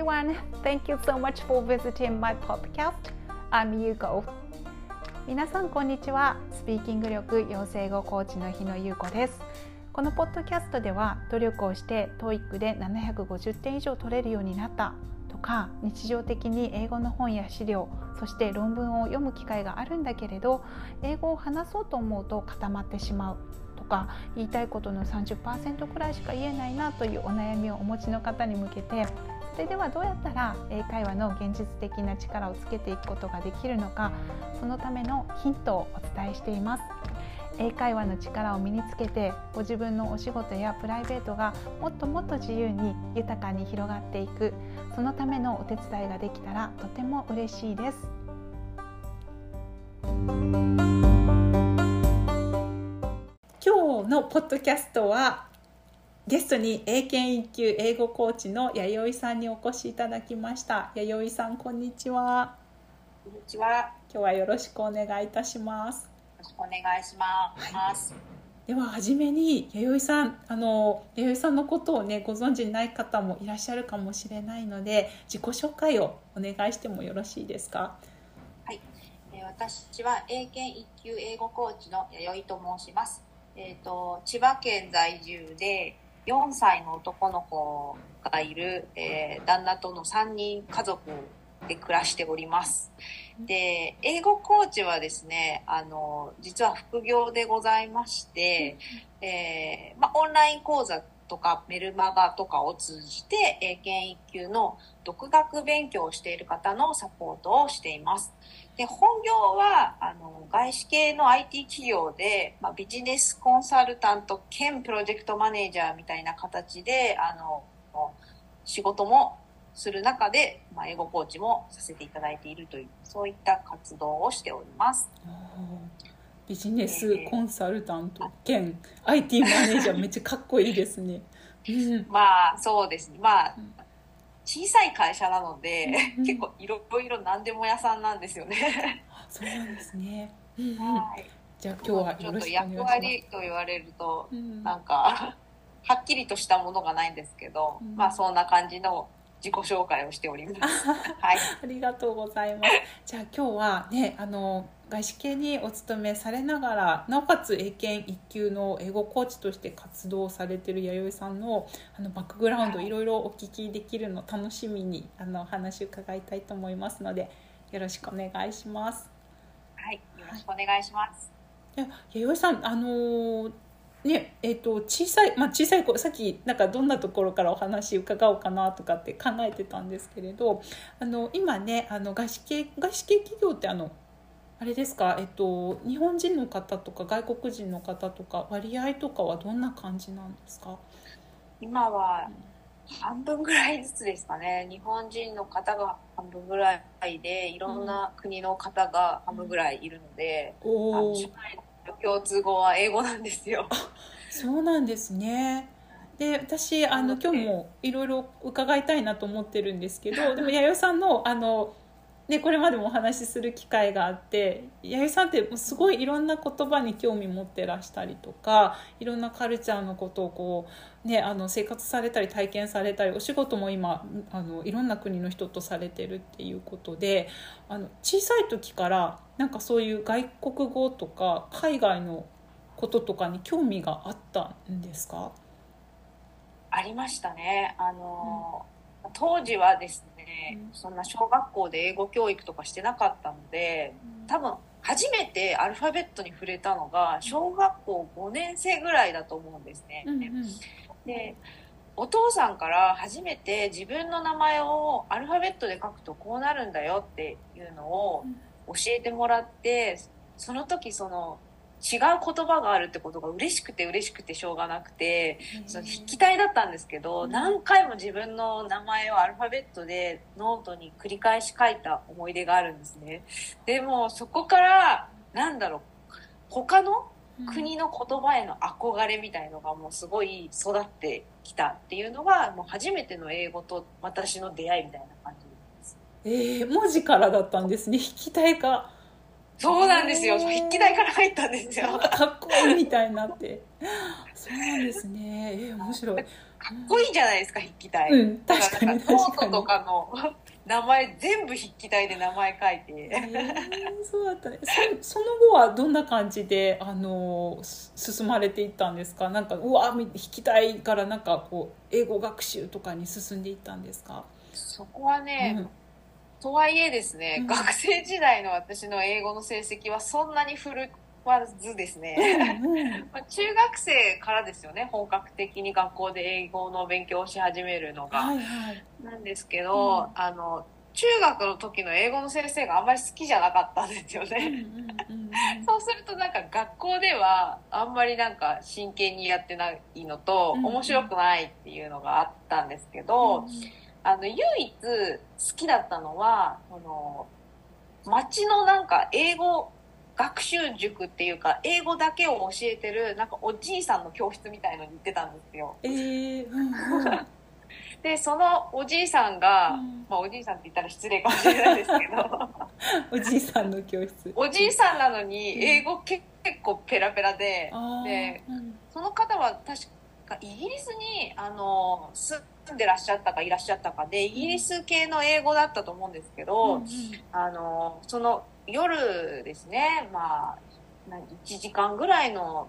everyone. Thank you so much for visiting my podcast. I'm Yuko. 皆さんこんにちは。スピーキング力養成語コーチの日野優子です。このポッドキャストでは努力をして TOEIC で750点以上取れるようになったとか日常的に英語の本や資料そして論文を読む機会があるんだけれど英語を話そうと思うと固まってしまうとか言いたいことの30%くらいしか言えないなというお悩みをお持ちの方に向けてそれではどうやったら英会話の現実的な力をつけていくことができるのかそのためのヒントをお伝えしています。英会話の力を身につけてご自分のお仕事やプライベートがもっともっと自由に豊かに広がっていくそのためのお手伝いができたらとても嬉しいです。今日のポッドキャストはゲストに英検1級英語コーチの弥生さんにお越しいただきました。弥生さんこんにちは。こんにちは。今日はよろしくお願いいたします。よろしくお願いします、はい、では初めに弥生さんあの弥生さんのことをねご存知ない方もいらっしゃるかもしれないので自己紹介をお願いしてもよろしいですか？はい、え私は英検1級英語コーチの弥生と申します。えーと、千葉県在住で4歳の男の子がいる、えー、旦那との3人家族で暮らしております。で英語コーチはですねあの実は副業でございまして、えーまオンライン講座とかメルマガとかを通じて英検1級の独学勉強をしている方のサポートをしています。で本業はあの外資系の IT 企業で、まあ、ビジネスコンサルタント兼プロジェクトマネージャーみたいな形であの仕事もする中で、まあ、英語コーチもさせていただいているというそういった活動をしております。ビジネスコンサルタント兼 IT マネージャーめっちゃかっこいいですね。まあそうですね。まあ、小さい会社なので、うん、結構いろいろ何でも屋さんなんですよね。そうなんですね。はい。じゃあ今日はちょっと役割と言われると、うん、なんかはっきりとしたものがないんですけど、うん、まあそんな感じの自己紹介をしております。はい。ありがとうございます。じゃあ今日はねあの外資系にお勤めされながらなおかつ英検1級の英語コーチとして活動されてる弥生さんのあのバックグラウンドいろいろお聞きできるの楽しみにあの話を伺いたいと思いますのでよろしくお願いします。はい、よろしくお願いします。はい、弥生さんあのーねえーと、小さい、まあ、小さい子さっきなんかどんなところからお話伺おうかなとかって考えてたんですけれどあの今ねあの外資系外資系企業ってあのあれですか、えっと、日本人の方とか外国人の方とか割合とかはどんな感じなんですか？今は半分ぐらいずつですかね。日本人の方が半分ぐらいでいろんな国の方が半分ぐらいいるので、うん、あの共通語は英語なんですよ。そうなんですねで私あの今日もいろいろ伺いたいなと思ってるんですけどでも弥生さんのあのでこれまでもお話しする機会があって弥生さんってすごいいろんな言葉に興味持ってらしたりとかいろんなカルチャーのことをこう、ね、あの生活されたり体験されたりお仕事も今あのいろんな国の人とされてるっていうことであの小さい時からなんかそういう外国語とか海外のこととかに興味があったんですか？ありましたね。あの、うん、当時はですそんな小学校で英語教育とかしてなかったので多分初めてアルファベットに触れたのが小学校5年生ぐらいだと思うんですね。うんうん、でお父さんから初めて自分の名前をアルファベットで書くとこうなるんだよっていうのを教えてもらってその時その違う言葉があるってことが嬉しくて嬉しくてしょうがなくて、その筆記体だったんですけど、何回も自分の名前をアルファベットでノートに繰り返し書いた思い出があるんですね。でもそこから、なんだろう、他の国の言葉への憧れみたいのがもうすごい育ってきたっていうのがもう初めての英語と私の出会いみたいな感じです。えー、文字からだったんですね、筆記体が。そうなんですよ。筆記台から入ったんですよ。かっこいいみたいになって。そうなんですね。えー、面白い。かっこいいじゃないですか筆記体、うん、確かにノートとかの名前全部筆記体で名前書いて、えー、そうだったね。そその後はどんな感じであの進まれていったんですか？なんかうわ筆記体からなんかこう英語学習とかに進んでいったんですか？そこはね、うん、とはいえですね、うん、学生時代の私の英語の成績はそんなに振るわずですね、まあ、中学生からですよね本格的に学校で英語の勉強をし始めるのが、はいはい、なんですけど、うん、あの中学の時の英語の先生があんまり好きじゃなかったんですよね、そうするとなんか学校ではあんまりなんか真剣にやってないのと、面白くないっていうのがあったんですけど、あの唯一好きだったのはこの街のなんか英語学習塾っていうか英語だけを教えてるなんかおじいさんの教室みたいのに行ってたんですよ。えーうん。うん、でそのおじいさんが、うん、まあ、おじいさんって言ったら失礼かもしれないですけど。おじいさんの教室。おじいさんなのに英語け、結構ペラペラで。で、その方は確かイギリスにあの住んでらっしゃったかいらっしゃったかでイギリス系の英語だったと思うんですけど、うんうん、あのその夜ですね、まあ、1時間ぐらいの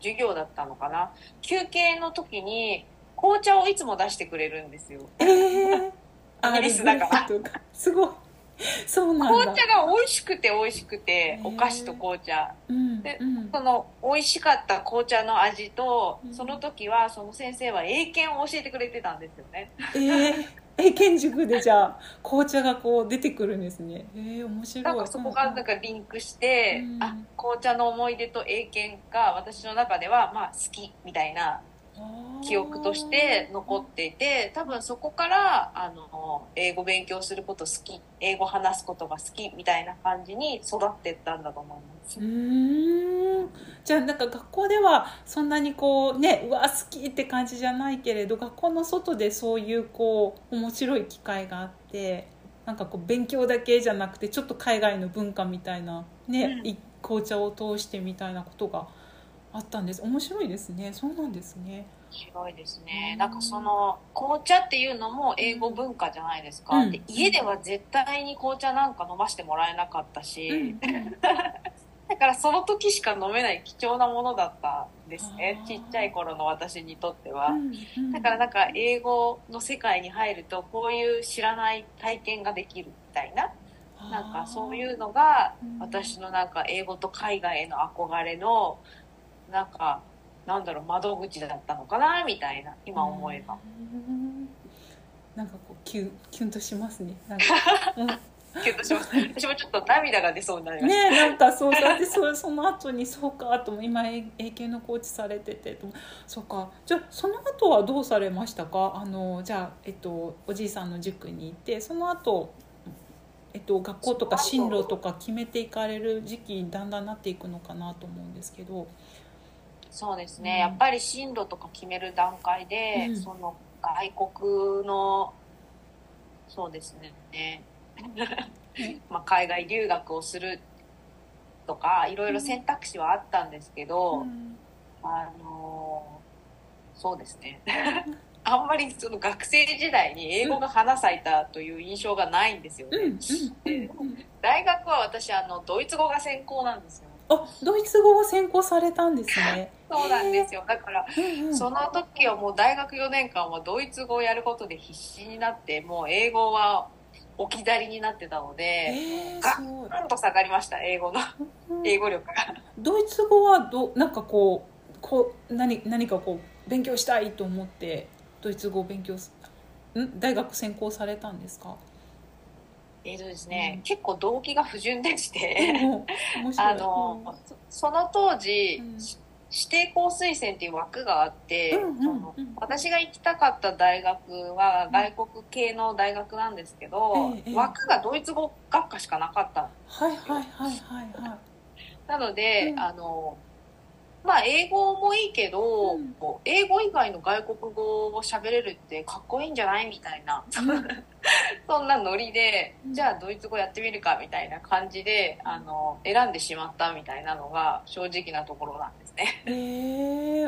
授業だったのかな。休憩の時に紅茶をいつも出してくれるんですよ。えー、イギリスだから。すごい。そうなん紅茶が美味しくて美味しくて、お菓子と紅茶。うん、で、うん、その美味しかった紅茶の味と、その時はその先生は英検を教えてくれてたんですよね。えー英検塾でじゃあ紅茶がこう出てくるんですね。えー、面白い。なんかそこがなんかリンクして、うん、あ紅茶の思い出と英検が私の中ではまあ好きみたいな記憶として残っていて多分そこからあの英語勉強すること好き英語話すことが好きみたいな感じに育っていったんだと思います。うん。じゃあなんか学校ではそんなにこうねうわ好きって感じじゃないけれど学校の外でそういうこう面白い機会があってなんかこう勉強だけじゃなくてちょっと海外の文化みたいなね、うん、紅茶を通してみたいなことがあったんです。面白いですね。そうなんですね。白いですね。なんかその紅茶っていうのも英語文化じゃないですか。うん、で家では絶対に紅茶なんか飲ませてもらえなかったし、うん、だからその時しか飲めない貴重なものだったんですね。ちっちゃい頃の私にとっては。だからなんか英語の世界に入るとこういう知らない体験ができるみたいな。なんかそういうのが私のなんか英語と海外への憧れのなんかなんだろう窓口だったのかなみたいな今思えば。なんかこうキュンキュンとしますね。なんか、うんキュンとします。私もちょっと涙が出そうになりました。ねなんかそうだってそその後にそうかと今英検のコーチされててとそうかじゃその後はどうされましたか？あのじゃあえっとおじいさんの塾に行ってその後えっと学校とか進路とか決めていかれる時期にだんだんなっていくのかなと思うんですけど。そうですね、うん、やっぱり進路とか決める段階で、うん、その外国のそうですね。まあ海外留学をするとかいろいろ選択肢はあったんですけど、うん、あのそうですね。あんまりその学生時代に英語が花咲いたという印象がないんですよね。大学は私あのドイツ語が専攻なんですよ。あドイツ語を専攻されたんですね。そうなんですよ。だから、うんうん、その時はもう大学4年間はドイツ語をやることで必死になってもう英語は置き去りになってたので、えー、ガンと下がりました英語の英語力が。ドイツ語はどなんかこうこう何何かこう勉強したいと思ってドイツ語を勉強ん？大学専攻されたんですか？えーとですね、うん、結構動機が不純でしてあの、うん、その当時、うん、指定校推薦っていう枠があって、私が行きたかった大学は外国系の大学なんですけど、枠がドイツ語学科しかなかったはいはいはいはいはい。なので、あのまあ英語もいいけど、うん。英語以外の外国語を喋れるってかっこいいんじゃない？みたいな、そんなノリで、うん。じゃあドイツ語やってみるかみたいな感じで、あの、選んでしまったみたいなのが正直なところなんですね。え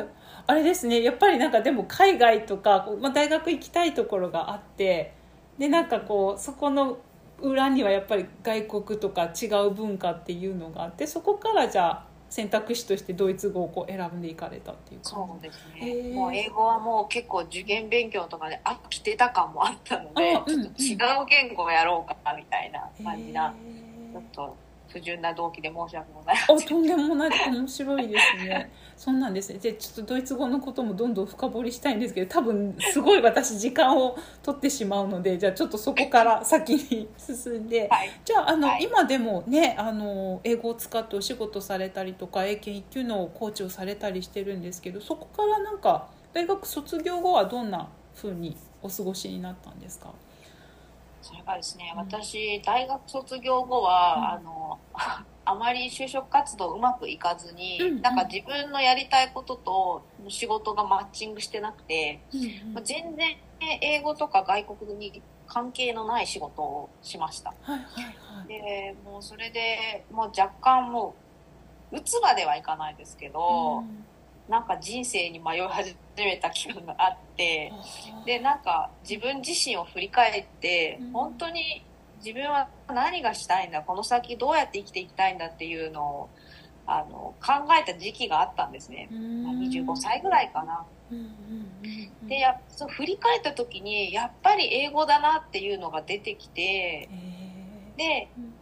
ー、あれですね。やっぱりなんかでも海外とか、まあ、大学行きたいところがあってでなんかこうそこの裏にはやっぱり外国とか違う文化っていうのがあってそこからじゃあ選択肢としてドイツ語をこう選んでいかれたっていうそ感うですね。もう英語はもう結構受験勉強とかで飽きてた感もあったので、あうんちょっと違う言語をやろうかみたいなじ感じな、ちょっと不純な動機で申し訳ござい。ません。あとんでもない面白いですね。そんなんですね。じゃあちょっとドイツ語のこともどんどん深掘りしたいんですけど多分すごい私時間を取ってしまうのでじゃあちょっとそこから先に進んで。はい。じゃああの、はい。今でもねあの英語を使ってお仕事されたりとか英検1級のコーチをされたりしてるんですけどそこからなんか大学卒業後はどんな風にお過ごしになったんですか？それがですね、うん。私、大学卒業後は、うん。あの、あまり就職活動うまくいかずに、うんなんか自分のやりたいことと仕事がマッチングしてなくて、まあ全然英語とか外国に関係のない仕事をしました。はいはいはい。で、もうそれで、もう若干もう、うつまではいかないですけど、うんなんか人生に迷い始めた気分があって、でなんか自分自身を振り返って、うん。本当に自分は何がしたいんだこの先どうやって生きていきたいんだっていうのをあの考えた時期があったんですね、まあ25歳ぐらいかな。でやそう振り返った時にやっぱり英語だなっていうのが出てきてでうん。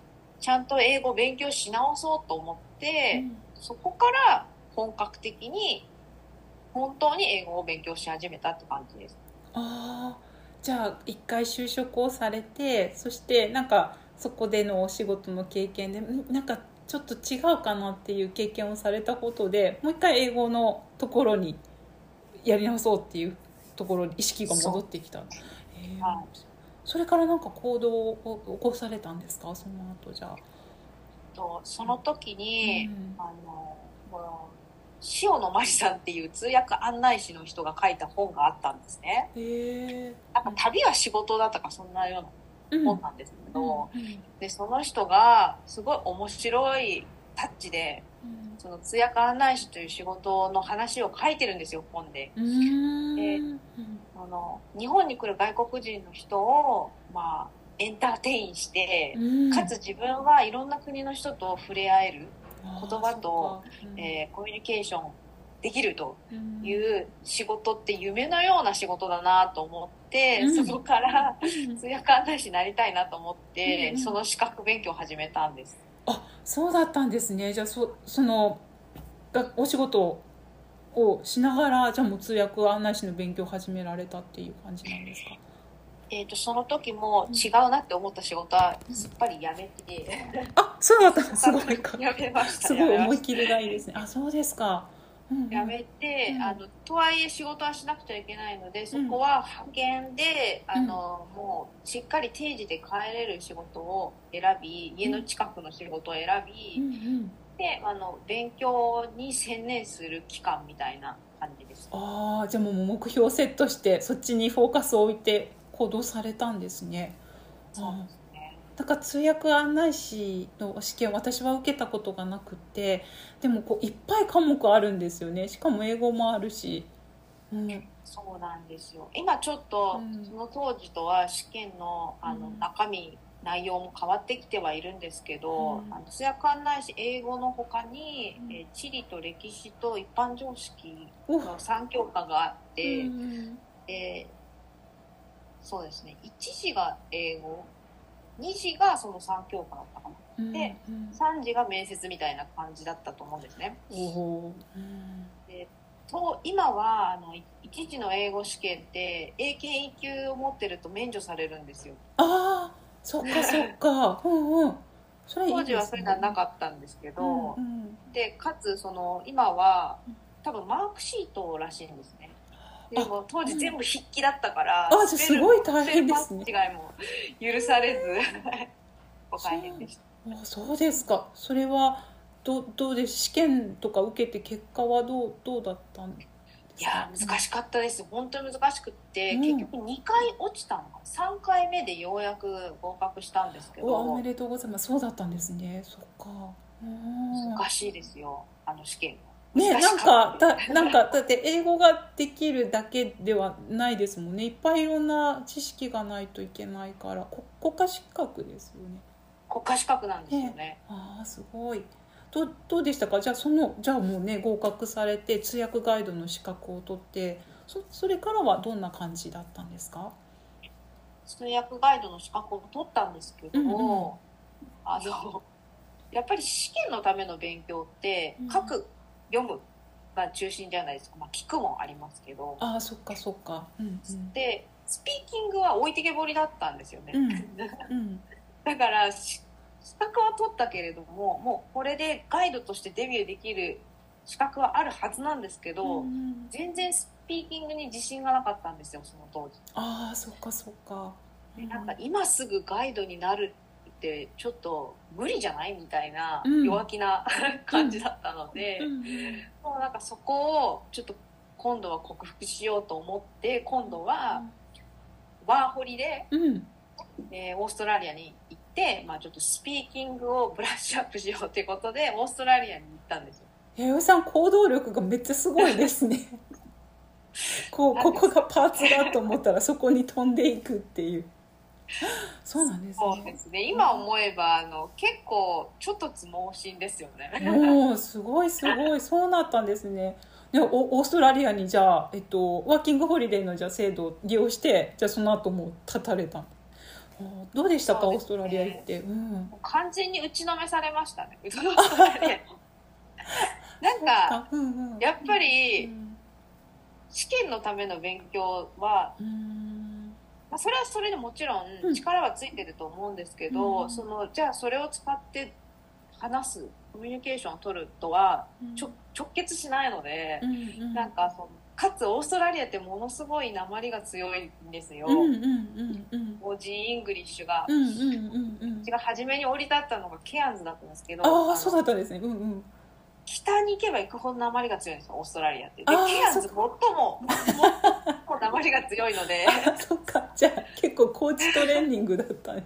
ちゃんと英語を勉強し直そうと思って、うん。そこから本格的に本当に英語を勉強し始めたって感じです。ああじゃあ一回就職をされてそしてなんかそこでのお仕事の経験でんなんかちょっと違うかなっていう経験をされたことでもう一回英語のところにやり直そうっていうところに意識が戻ってきた。へえはい。それからなんか行動を起こされたんですか？その後じゃあ。とその時に、うん。あの塩野真里さんっていう通訳案内士の人が書いた本があったんですね。なんか旅は仕事だったかそんなよううん。な本なんですけど、うんでその人がすごい面白いタッチでうん。その通訳案内士という仕事の話を書いてるんですよ本で。でうん。あの日本に来る外国人の人を、まあ、エンターテインして、うん。かつ自分はいろんな国の人と触れ合える、言葉と、うん。えーコミュニケーションできるとうんいう仕事って夢のような仕事だなと思って、うん。そこからうん。通訳案内士になりたいなと思って、うん。その資格勉強を始めたんです。あそうだったんですね。じゃあそそのがお仕事をしながらじゃあもう通訳案内士の勉強を始められたっていう感じなんですか？えー、とその時も違うなって思った仕事はすっぱりやめて、あそうだった。の すごいか。やめましたすごい思い切りがいいですね。あそうですか、うんうん。たやめて、うん。あのとはいえ仕事はしなくちゃいけないのでそこは派遣で、あのもうしっかり定時で帰れる仕事を選び家の近くの仕事を選び、うんうん。であの勉強に専念する期間みたいな感じです。ああじゃあもう目標をセットしてそっちにフォーカスを置いて行動されたんですねそうですね。なんか通訳案内士の試験私は受けたことがなくてでもこういっぱい科目あるんですよねしかも英語もあるし、うん、そうなんですよ。今ちょっと、その当時とは試験のあの、うん中身内容も変わってきてはいるんですけど、うんあの通訳案内士英語の他に、うんえ地理と歴史と一般常識の3教科があって、うんそうですね。1時が英語。2時がその3教科だったかな。うんでうん。3時が面接みたいな感じだったと思うんですね。おおうんと今はあのい一時の英語試験って英検1級を持ってると免除されるんですよ。ああそっかそっか。うんうん。それいいね。当時はそれがなかったんですけど、うんうん。でかつその今はうん多分マークシートらしいんですねでも当時全部筆記だったから、あじゃあすごい大変ですね。違いも許されず。大変でした。あそうですか。それはどうどうです試験とか受けて結果はどうどうだったんですか？いや難しかったです。本当に難しくって、うん。結局2回落ちたのか。3回目でようやく合格したんですけうわおどめでとうございます。そうだったんですね。そっか。うん。難しいですよ。あの試験ねなんかただなんかだって英語ができるだけではないですもんね。いっぱいいろんな知識がないといけないからこ国家資格ですよね。国家資格なんですよね。ああすごい。どうどうでしたか？じゃあそのじゃあもうね合格されて通訳ガイドの資格を取ってそそれからはどんな感じだったんですか？通訳ガイドの資格を取ったんですけども、あのやっぱり試験のための勉強ってうん書く、読むが中心じゃないですか、まあ、聞くもありますけど。ああそっかそっか。うんでスピーキングは置いてけぼりだったんですよね、うん。うん。だからし資格は取ったけれどももうこれでガイドとしてデビューできる資格はあるはずなんですけど、うん全然スピーキングに自信がなかったんですよその当時。ああそっかそっか。でなんか今すぐガイドになるってちょっと無理じゃない？みたいなうん。弱気な 感じだったので、うん。もうなんかそこをちょっと今度は克服しようと思って今度はワーホリで、うん。えーオーストラリアに行って、まあ、ちょっとスピーキングをブラッシュアップしようということでオーストラリアに行ったんですよ。弥生さん行動力がめっちゃすごいですね。こうここがパーツだと思ったらそこに飛んでいくっていうそうなんですそうでねすね。今思えばあの結構ちょっとつ盲信ですよね。もうすごいすごい。そうなったんですね。ねおオーストラリアにじゃあ、えっと、ワーキングホリデーのじゃあ制度を利用してじゃあその後もう立たれた。おどうでしたか、ね。オーストラリア行って、うん、完全に打ちのめされましたね。なんかうんうん。やっぱうりん。試験のための勉強は、うんまあ、それはそれでもちろうん。ん力はついてると思うんですけど、うん。そのじゃあそれを使って話すコミュニケーションを取るとはちょ直結しないのでう、んうん。なんかそのかつオーストラリアってものすごい訛りが強いんですよ。うんうんうんうん。 Aussie English が。うんうんうんうん。うちが初めに降り立ったのがケアンズだったんですけどあのあそうだったんですね。うんうん北に行けば行くほど鉛が強いんですよオーストラリアって。でケアンズ最も最も鉛が強いので。そっか。じゃあ結構コーチトレーニングだったね。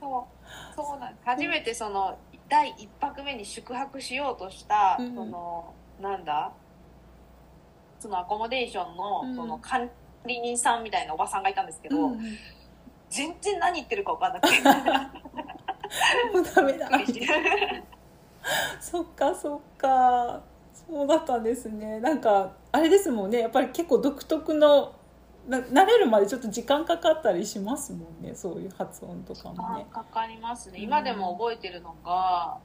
そう。そうなんです。初めてその第1泊目に宿泊しようとした、うんそのなんだ？そのアコモデーションの,、うん。その管理人さんみたいなおばさんがいたんですけど、うんうん。全然何言ってるか分かんなくて。もうダメだ そっかそっか。そうだったんですね。なんかあれですもんね。やっぱり結構独特のな慣れるまでちょっと時間かかったりしますもんね。そういう発音とかもね。かかりますね。うん今でも覚えてるのが、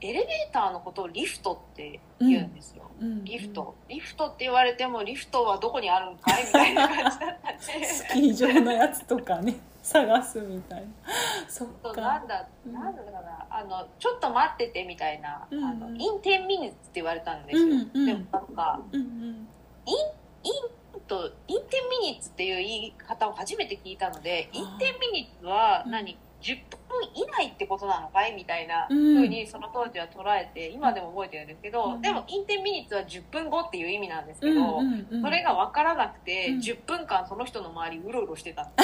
エレベーターのことをリフトって言うんですよ、うん。リフト。リフトって言われてもリフトはどこにあるんかい？みたいな感じだったんでスキー場のやつとかね探すみたいな。そっか。なんだ、うん。なんだかな。あのちょっと待っててみたいな、うん。あの in ten minutes って言われたんですよ、うんうん。でもなんかうんうん。 in と in ten minutes っていう言い方を初めて聞いたので in ten minutes はうん何、10分以内ってことなのかい？みたいなうん。風にその当時は捉えて今でも覚えてるんですけど、うん。でも in ten minutes は10分後っていう意味なんですけうんど、それが分からなくて、うん10分間その人の周りうろうろしてた。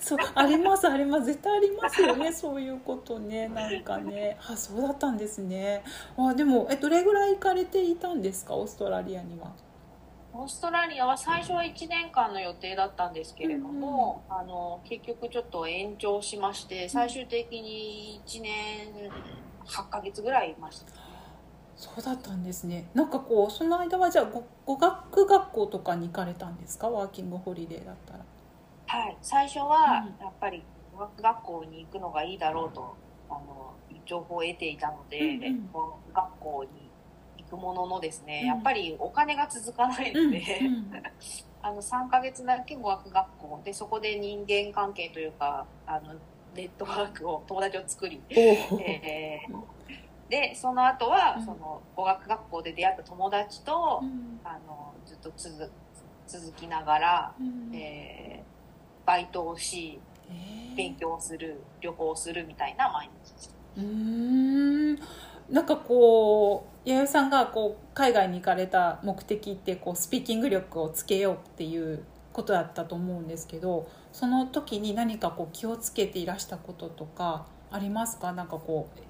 そうありますあります。絶対ありますよねそういうことね。なんかね。あそうだったんですね。あでもえどれぐらい行かれていたんですか？オーストラリアにはオーストラリアは最初は1年間の予定だったんですけれども、あの結局ちょっと延長しまして最終的に1年8ヶ月ぐらいいましたそうだったんですね。なんかこうその間はじゃあ語語学学校とかに行かれたんですか？ワーキングホリデーだったら。はい。最初はうん。やっぱり語学学校に行くのがいいだろうとあの情報を得ていたので、うんうん。語学学校に行くもののですね、うん。やっぱりお金が続かないうん。ので、あの3ヶ月だけ語学学校でそこで人間関係というかあのネットワークを友達を作り、えーでその後は、うん。その語学学校で出会った友達と、うん。あのずっと続続きながら、うん。えーバイトをしえー。勉強をする旅行をするみたいな毎日でしたなんかこう弥生さんがこう海外に行かれた目的ってこうスピーキング力をつけようっていうことだったと思うんですけどその時に何かこう気をつけていらしたこととかありますか？なんかこう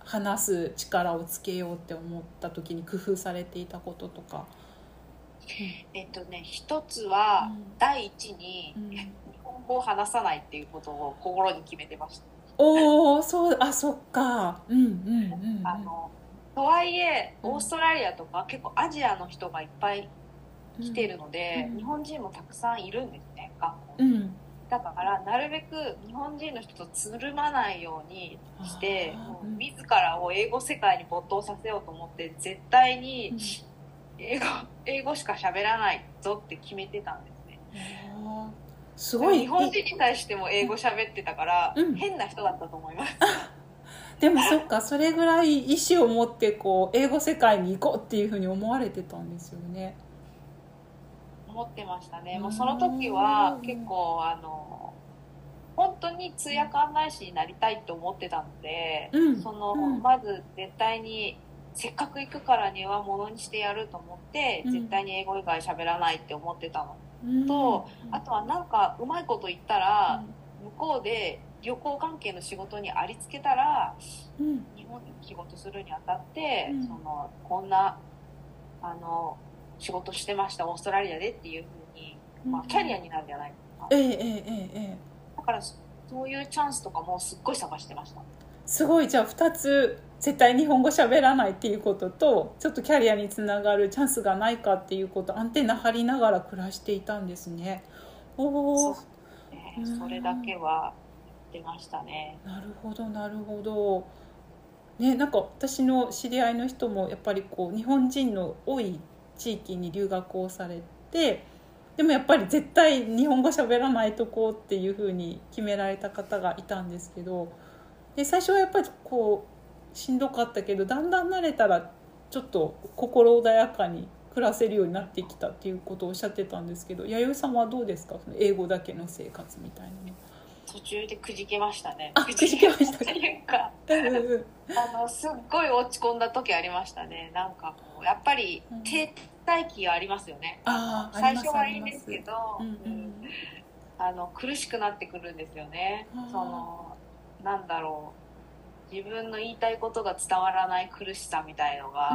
話す力をつけようって思った時に工夫されていたこととか。えっとね一つはうん第一にうん日本語を話さないっていうことを心に決めてました。おおそうあそっか。うんうんうんうん。あのとはいえうんオーストラリアとか結構アジアの人がいっぱい来てるので、うん。日本人もたくさんいるんですね学校。にうん。だからなるべく日本人の人とつるまないようにしてあーもううん。自らを英語世界に没頭させようと思って絶対にうん。英語英語しか喋らないぞって決めてたんですね。あーすごい。日本人に対しても英語喋ってたから、うん。変な人だったと思います。でもそっかそれぐらい意思を持ってこう英語世界に行こうっていうふうに思われてたんですよね。思ってましたね。うん。もうその時は結構あの本当に通訳案内士になりたいって思ってたので、うん。その、うん。まず絶対にせっかく行くからにはものにしてやると思って、うん。絶対に英語以外喋らないって思ってたの。うんとあとはなんかうまいこと言ったら、向こうで旅行関係の仕事にありつけたらうん。日本で仕事するにあたって、うん。そのこんなあの仕事してましたオーストラリアでっていうふうに、まあ、キャリアになるんじゃないかな、えええええええだからそういうチャンスとかもすっごい探してました。すごい。じゃあ2つ絶対日本語喋らないっていうこととちょっとキャリアにつながるチャンスがないかっていうことアンテナ張りながら暮らしていたんですね。おおねうんそれだけは出ましたねなるほどなるほど。ねなんか私の知り合いの人もやっぱりこう日本人の多い地域に留学をされてでもやっぱり絶対日本語喋らないとこうっていうふうに決められた方がいたんですけどで最初はやっぱりこうしんどかったけどだんだん慣れたらちょっと心穏やかに暮らせるようになってきたっていうことをおっしゃってたんですけど弥生さんはどうですか？その英語だけの生活みたいなの。途中でくじけましたね。あくじけました。っていうかうんうんうんあのすっごい落ち込んだ時ありましたね。なんかこうやっぱりうん。停滞期ありますよね、あー最初はいいんですけど、うんうん。うん。あの苦しくなってくるんですよね。そのなんだろう自分の言いたいことが伝わらない苦しさみたいのが、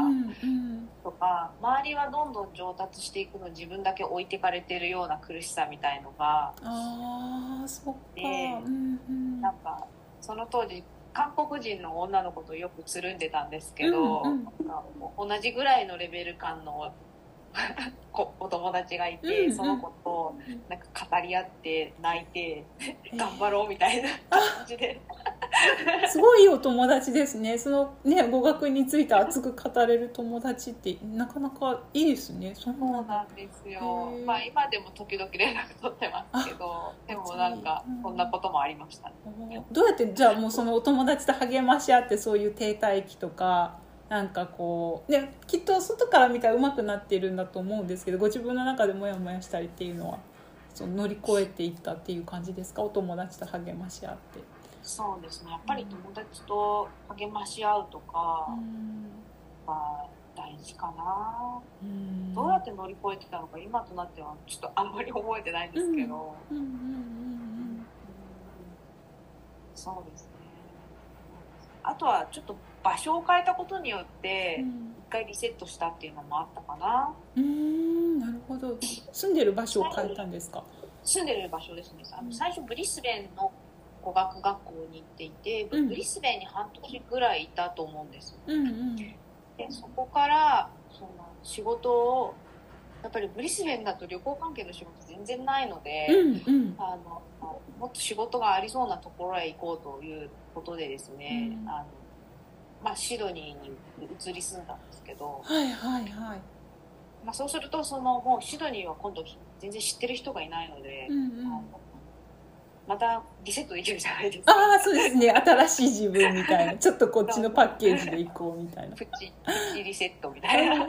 とか周りはどんどん上達していくのに自分だけ置いてかれてるような苦しさみたいのがああそっか、でうんうん。なんかその当時韓国人の女の子とよくつるんでたんですけど、うんうん。なんか同じぐらいのレベル感の 子お友達がいて、うんうん。その子となんか語り合って泣いてえー。頑張ろうみたいな感じで、すごいお友達ですね。そのね語学について熱く語れる友達ってなかなかいいですね。そうな。なんですよ。まあ今でも時々連絡取ってますけどでもなんかうん。そんなこともありましたね。どうやってじゃあもうそのお友達と励まし合ってそういう停滞期とかなんかこうねきっと外から見たら上手くなっているんだと思うんですけどご自分の中でモヤモヤしたりっていうのはその乗り越えていったっていう感じですか？お友達と励まし合って。そうですね。やっぱり友達と励まし合うとかが大事かな、うん。どうやって乗り越えてたのか今となってはちょっとあんまり覚えてないんですけど、そうですねあとはちょっと場所を変えたことによってうん。一回リセットしたっていうのもあったかなうん。うん。なるほど住ん。でる場所を変えたん。ですか住ん。でる場所ですねあうん。の最初ブリスベンの語学学校に行っていて、うん。ブリスベンに半年ぐらいいたと思うんですよ。うんうん。でそこからその仕事をやっぱりブリスベンだと旅行関係の仕事全然ないので、うんうん。あのもっと仕事がありそうなところへ行こうということでですね、うん。あのまあ、シドニーに移り住んだんですけど、はいはいはい。まあ、そうするとそのもうシドニーは今度全然知ってる人がいないので、うんうん。あのまたリセットできるじゃないですか。ああそうですね。新しい自分みたいな。ちょっとこっちのパッケージでいこうみたいな。プチプチリセットみたいな。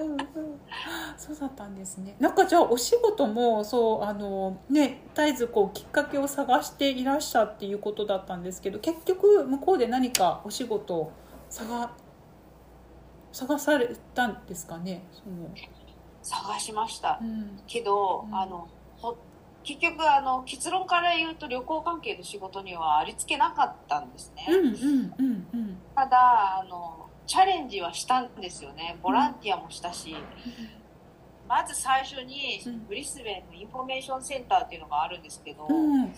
そうだったんですね。なんかじゃあお仕事もそうあのね絶えずこうきっかけを探していらっしゃっていうことだったんですけど結局向こうで何かお仕事を探探されたんですかね？その、探しました。うん。けど、うん。あのほ結局あの結論から言うと旅行関係の仕事にはありつけなかったんですね、うんうんうんうん。ただあのチャレンジはしたんですよね。ボランティアもしたし、まず最初にうん。ブリスベンのインフォメーションセンターっていうのがあるんですけど、うん。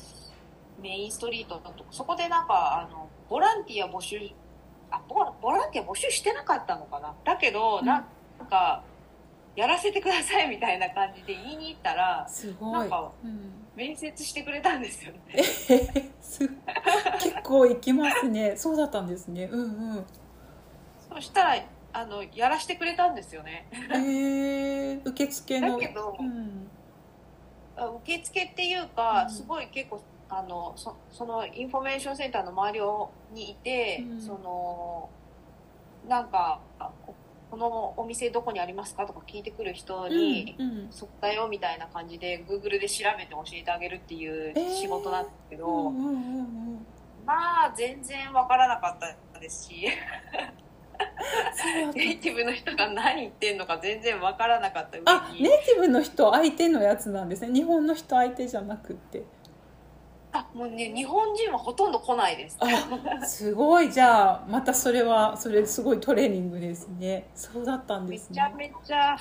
メインストリートのとこそこでなんかあのボランティア募集あボラボランティア募集してなかったのかな。だけど、うん。なんかやらせてくださいみたいな感じで言いに行ったらすごないんかうん。面接してくれたんですよね。えす結構行きますね。そうだったんですね。うんうん。そしたらあのやらしてくれたんですよね。えー、受付の。だけどうん。あ受付っていうか、うん。すごい結構あのそそのインフォメーションセンターの周りをにいて、うん。そのなんかあここのお店どこにありますか？とか聞いてくる人に、うんうんそこだよみたいな感じで Google で調べて教えてあげるっていうえー仕事なんですけど、うんうんうんうん。まあ全然わからなかったですしネイティブの人が何言ってんのか全然わからなかった。あネイティブの人相手のやつなんですね。日本の人相手じゃなくって。あもうね日本人はほとんど来ないです。あすごい。じゃあまたそれはそれすごいトレーニングですね。そうだったんめですね。ちゃめちゃ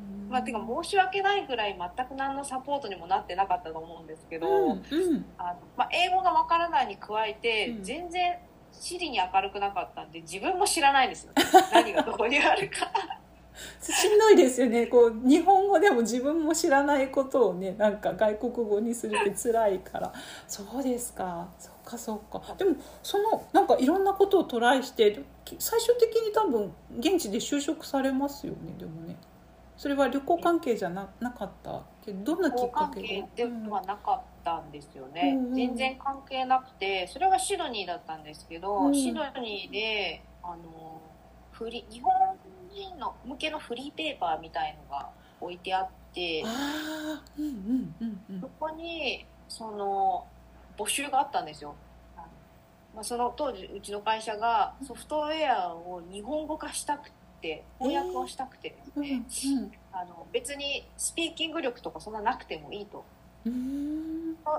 うん。まあ、てか申し訳ないぐらい全く何のサポートにもなってなかったと思うんですけど、うんうん。あのまあ、英語がわからないに加えて、うん。全然地理に明るくなかったんで自分も知らないんですよ。何がどこにあるかしんどいですよね。こう日本語でも自分も知らないことをねなんか外国語にするって辛いから。そうですか。そっかそっか。でもそのなんかいろんなことをトライして最終的に多分現地で就職されますよねでもね。それは旅行関係じゃななかった？けどどんなきっか関け係ででうんはなかったんですよね、うん。うん。全然関係なくてそれはシドニーだったんですけど、うん。シドニーであのフリ日本人の向けのフリーペーパーみたいのが置いてあってああうんうんうんうん。そこにその募集があったんですよ。まあ、その当時うちの会社がソフトウェアを日本語化したくて翻訳をしたくて、うんうん。あの別にスピーキング力とかそんななくてもいいと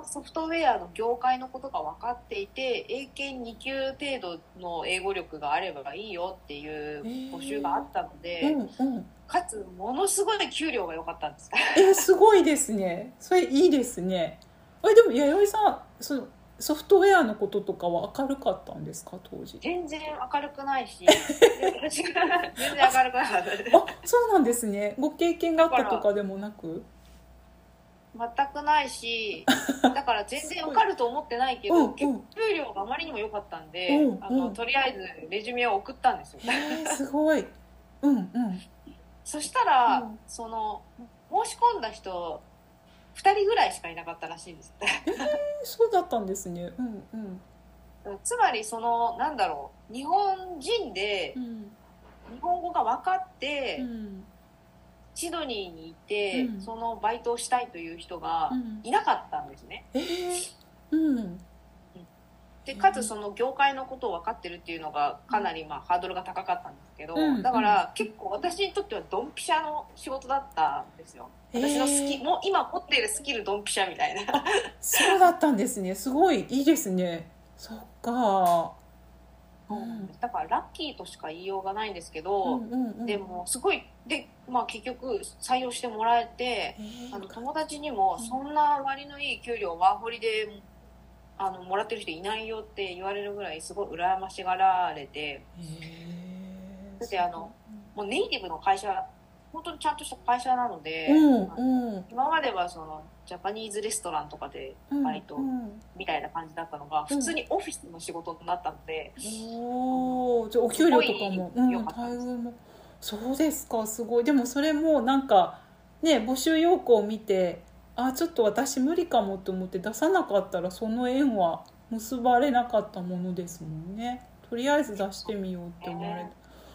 ソフトウェアの業界のことが分かっていて英検2級程度の英語力があればいいよっていう募集があったので、うんうん。かつものすごい給料が良かったんです。えーすごいですね。それいいですね。えでも弥生さんそソフトウェアのこととかは明るかったんですか？当時。全然明るくないし 全然明るくなかったあそうなんですね。ご経験があったとかでもなく？全くないし だから全然受かると思ってないけど、給料があまりにも良かったんで、うんうん。あのとりあえずレジュメを送ったんですよ。すごい。うんうん。そしたら、うん。その申し込んだ人2人ぐらいしかいなかったらしいんです。えそうだったんですね。うんうん。つまりそのなんだろう日本人でうん。日本語が分かって、うんシドニーにいて、うん。そのバイトをしたいという人がうん。いなかったんですね。えー。うん。でかつその業界のことを分かってるっていうのがかなりまあハードルが高かったんですけど、うん。だから結構私にとってはドンピシャの仕事だったんですよ。私のスキ、へーもう今持っているスキルドンピシャみたいな。そうだったんですね。すごいいいですね。そっか。うんだからラッキーとしか言いようがないんですけど、うんうんうん。でもすごいで、まあ、結局採用してもらえてへー。あの友達にもうんそんな割のいい給料ワーホリであのもらってる人いないよって言われるぐらいすごい羨ましがられて。へー。だってあのもうネイティブの会社本当にちゃんとした会社なので、うんうん。今まではそのジャパニーズレストランとかでうんバイトうん。みたいな感じだったのが、普通にオフィスの仕事になったので、おーじゃあお給料とかも、うん、も。そうですかすごい。でもそれもなんかね募集要項を見てあちょっと私無理かもと思って出さなかったらその縁は結ばれなかったものですもんね。とりあえず出してみようって思われた、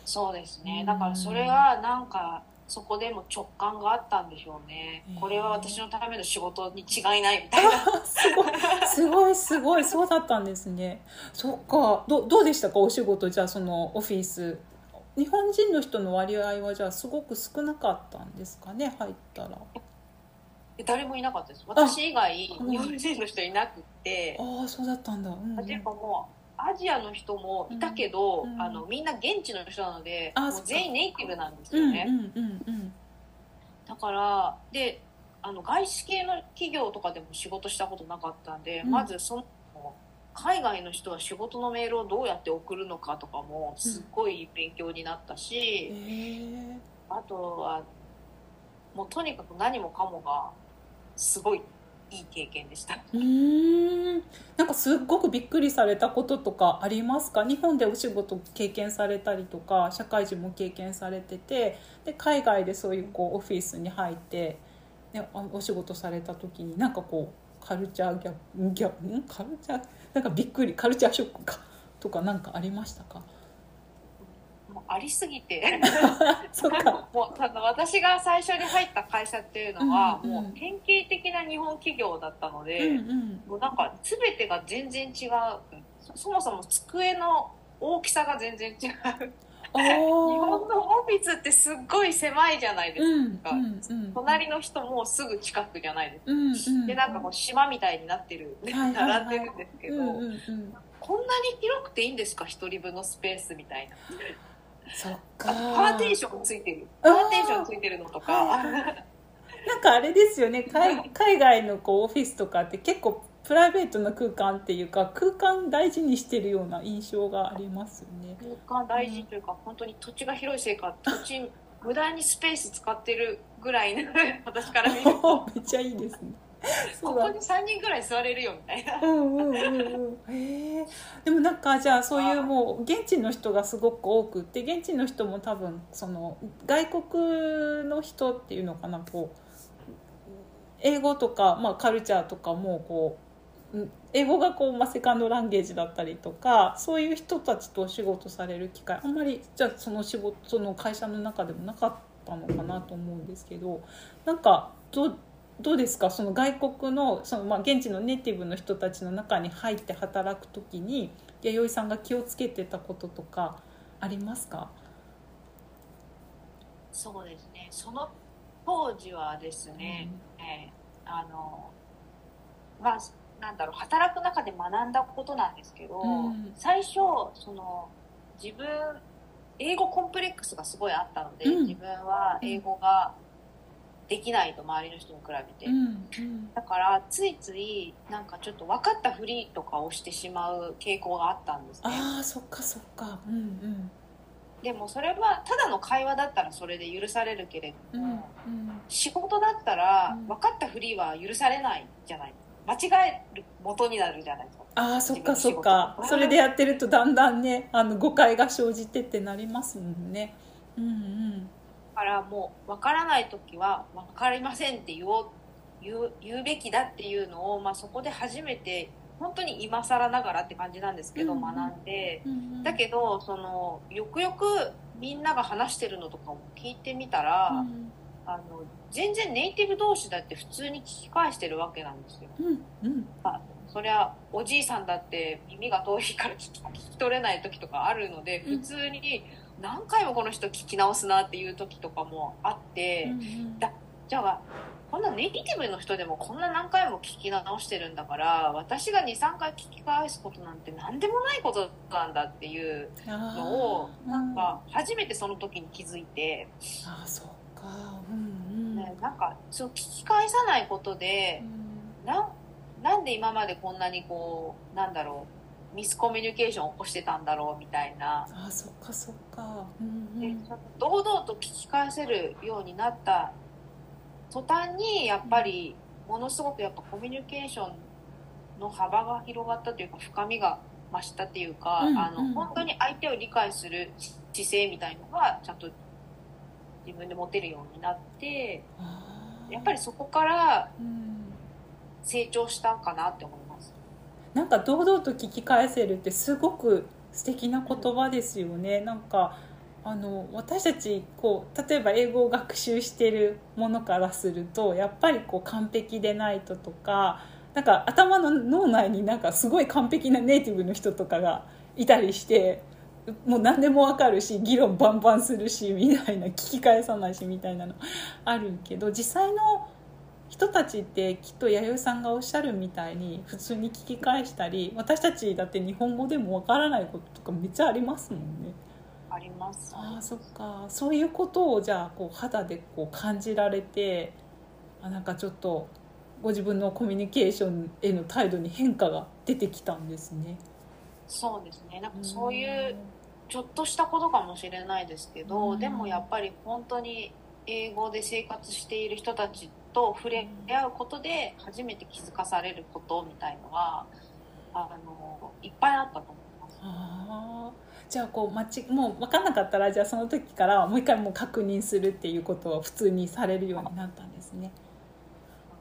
そうですうん。ねだからそれがなんかそこでも直感があったんでしょうね。これは私のための仕事に違いないみたいな。すごいすごいすごいそうだったんですねそっかどどうでしたかお仕事じゃあそのオフィス日本人の人の割合はじゃあすごく少なかったんですかね入ったら誰もいなかったです私以外うん日本人の人いなくてああそうだったんだ、うんうんていうかもうアジアの人もいたけど、うんあのみんな現地の人なのでもう全員ネイティブなんですうんうんよね、うんうん。だからであの外資系の企業とかでも仕事したことなかったんで、うん。まずその海外の人は仕事のメールをどうやって送るのかとかもすっごい勉強になったへし、えあとはもうとにかく何もかもがすごいいい経験でした。うーん。なんかすっごくびっくりされたこととかありますか？日本でお仕事経験されたりとか社会人も経験されててで海外でそういうこうオフィスに入って、ね、あお仕事された時になんかこうカルチャーギャップギャん？カルチャー？なんかびっくりカルチャーショックか？とかなんかありましたか？もうありすぎて。もうあの私が最初に入った会社っていうのは、うんうんもう典型的な日本企業だったので、うんうん。もうなんか全てが全然違う。そそもそも机の大きさが全然違う。あ日本ーのオフィスってすっごい狭いじゃないですか、うんうんうん隣の人もすぐ近くじゃないですか、うんうん。でなんかこう島みたいになってる、はいはいはい。並んでるんですけど、うんうんうん。こんなに広くていいんですか？一人分のスペースみたいなそっあか。とパーテーションついてる。パーテーションついてるのとか、はい。なんかあれですよね。海海外のこうオフィスとかって結構プライベートな空間っていうか空間大事にしてるような印象がありますよね。空間大事というか、本当に土地が広いせいか土地無駄にスペース使ってるぐらいの私から見ると。めっちゃいいですね。ここに3人ぐらい座れるよみたいなうんうんうんうん。へえ。でもなんかじゃあそういうもう現地の人がすごく多くって現地の人も多分その外国の人っていうのかなこう英語とかまあカルチャーとかもこううん英語がこうまあセカンドランゲージだったりとかそういう人たちとお仕事される機会あんまりじゃあその仕事その会社の中でもなかったのかなと思うんですけどなんかどうどうですか？その外国のその、まあ、現地のネイティブの人たちの中に入って働く時に弥生さんが気をつけてたこととかありますか？そうですね。その当時はですね、えーあのまあなんだろう働く中で学んだことなんですけど、うん。最初その自分英語コンプレックスがすごいあったので、うん。自分は英語ができないと周りの人に比べて、うんうん。だからついついなんかちょっと分かったふりとかをしてしまう傾向があったんですね。ああそっかそっか。うんうん。でもそれはただの会話だったらそれで許されるけれうんども、うん仕事だったらうん。分かったふりは許されないじゃない。間違える元になるじゃないですか。ああそっかそっか。それでやってるとだんだんねあの誤解が生じてってなりますもんね。うんうん。だからもう分からない時は分かりませんって言おう言う言うべきだっていうのを、まあ、そこで初めて本当に今更ながらって感じなんですけど、うん学んで。うんうん。だけどそのよくよくみんなが話してるのとかも聞いてみたら、うん。あの全然ネイティブ同士だって普通に聞き返してるわけなんですよ。うんうん。そりゃおじいさんだって耳が遠いから聞き聞き取れない時とかあるのでうん。普通に何回もこの人聞き直すなっていう時とかもあって、うんだじゃあこんなネイティブの人でもこんな何回も聞き直してるんだから私が23回聞き返すことなんて何でもないことなんだっていうのをなんか初めてその時に気づいて、ああそっか。うんうん。ね、なんかそう聞き返さないことでななんで今までこんなにこうなんだろうミスコミュニケーションを起こしてたんだろうみたいな、ああそっかそっか。うんうん。で堂々と聞き返せるようになった途端にやっぱりものすごくやっぱコミュニケーションの幅が広がったというか深みが増したっていうか、うんあのうん本当に相手を理解する姿勢みたいのがちゃんと自分で持てるようになってやっぱりそこからうん。成長したかなって思いますなんか堂々と聞き返せるってすごく素敵な言葉ですよね。なんかあの私たちこう例えば英語を学習してるものからするとやっぱりこう完璧でないととかなんか頭の脳内になんかすごい完璧なネイティブの人とかがいたりしてもう何でも分かるし議論バンバンするしみたいな聞き返さないしみたいなのあるけど実際の人たちってきっと弥生さんがおっしゃるみたいに普通に聞き返したり私たちだって日本語でも分からないこととかめっちゃありますもんね。あります。あそっか。そういうことをじゃあこう肌でこう感じられてあなんかちょっとご自分のコミュニケーションへの態度に変化が出てきたんですね。そうですね。なんかそういうちょっとしたことかもしれないですけど、うん。でもやっぱり本当に英語で生活している人たちと触れ合うことで初めて気づかされることみたいのはあのいっぱいあったと思います。あー。じゃあこうまちもう分かんなかったらじゃあその時からもう一回もう確認するっていうことを普通にされるようになったんですね。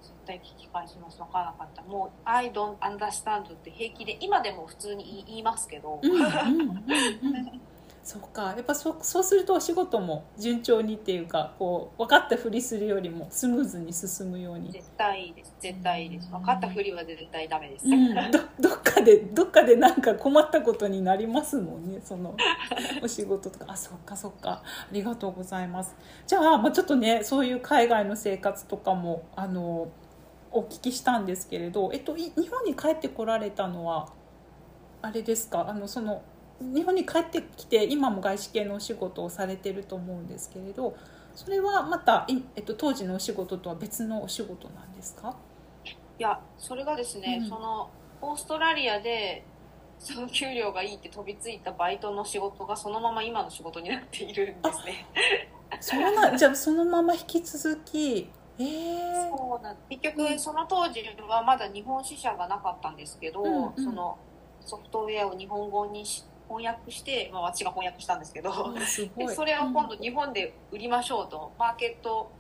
絶対聞き返します。分からなかった。もう「I don't understand」って平気で今でも普通に言い言いますけど、うんうんうんうん そうか。やっぱそそうするとお仕事も順調にっていうかこう分かったふりするよりもスムーズに進むように、絶対いいです。絶対いいです分かったふりは絶対ダメです、うん、どどっかでどっかでなんか困ったことになりますもんねその お仕事とか。あそっかそっか。ありがとうございます。じゃあ、まあ、ちょっとねそういう海外の生活とかもあのお聞きしたんですけれど、えっと、い日本に帰ってこられたのはあれですか？あのその日本に帰ってきて今も外資系のお仕事をされてると思うんですけれどそれはまた、いえっと、当時のお仕事とは別のお仕事なんですか？いやそれがですね、うん。そのオーストラリアでその給料がいいって飛びついたバイトの仕事がそのまま今の仕事になっているんですね。そうなんじゃあそのまま引き続きえー、そうなん結局その当時はまだ日本支社がなかったんですけど、うんうん。そのソフトウェアを日本語にし翻訳して、まあ、私が翻訳したんですけどあ すごい。でそれを今度日本で売りましょうとマーケット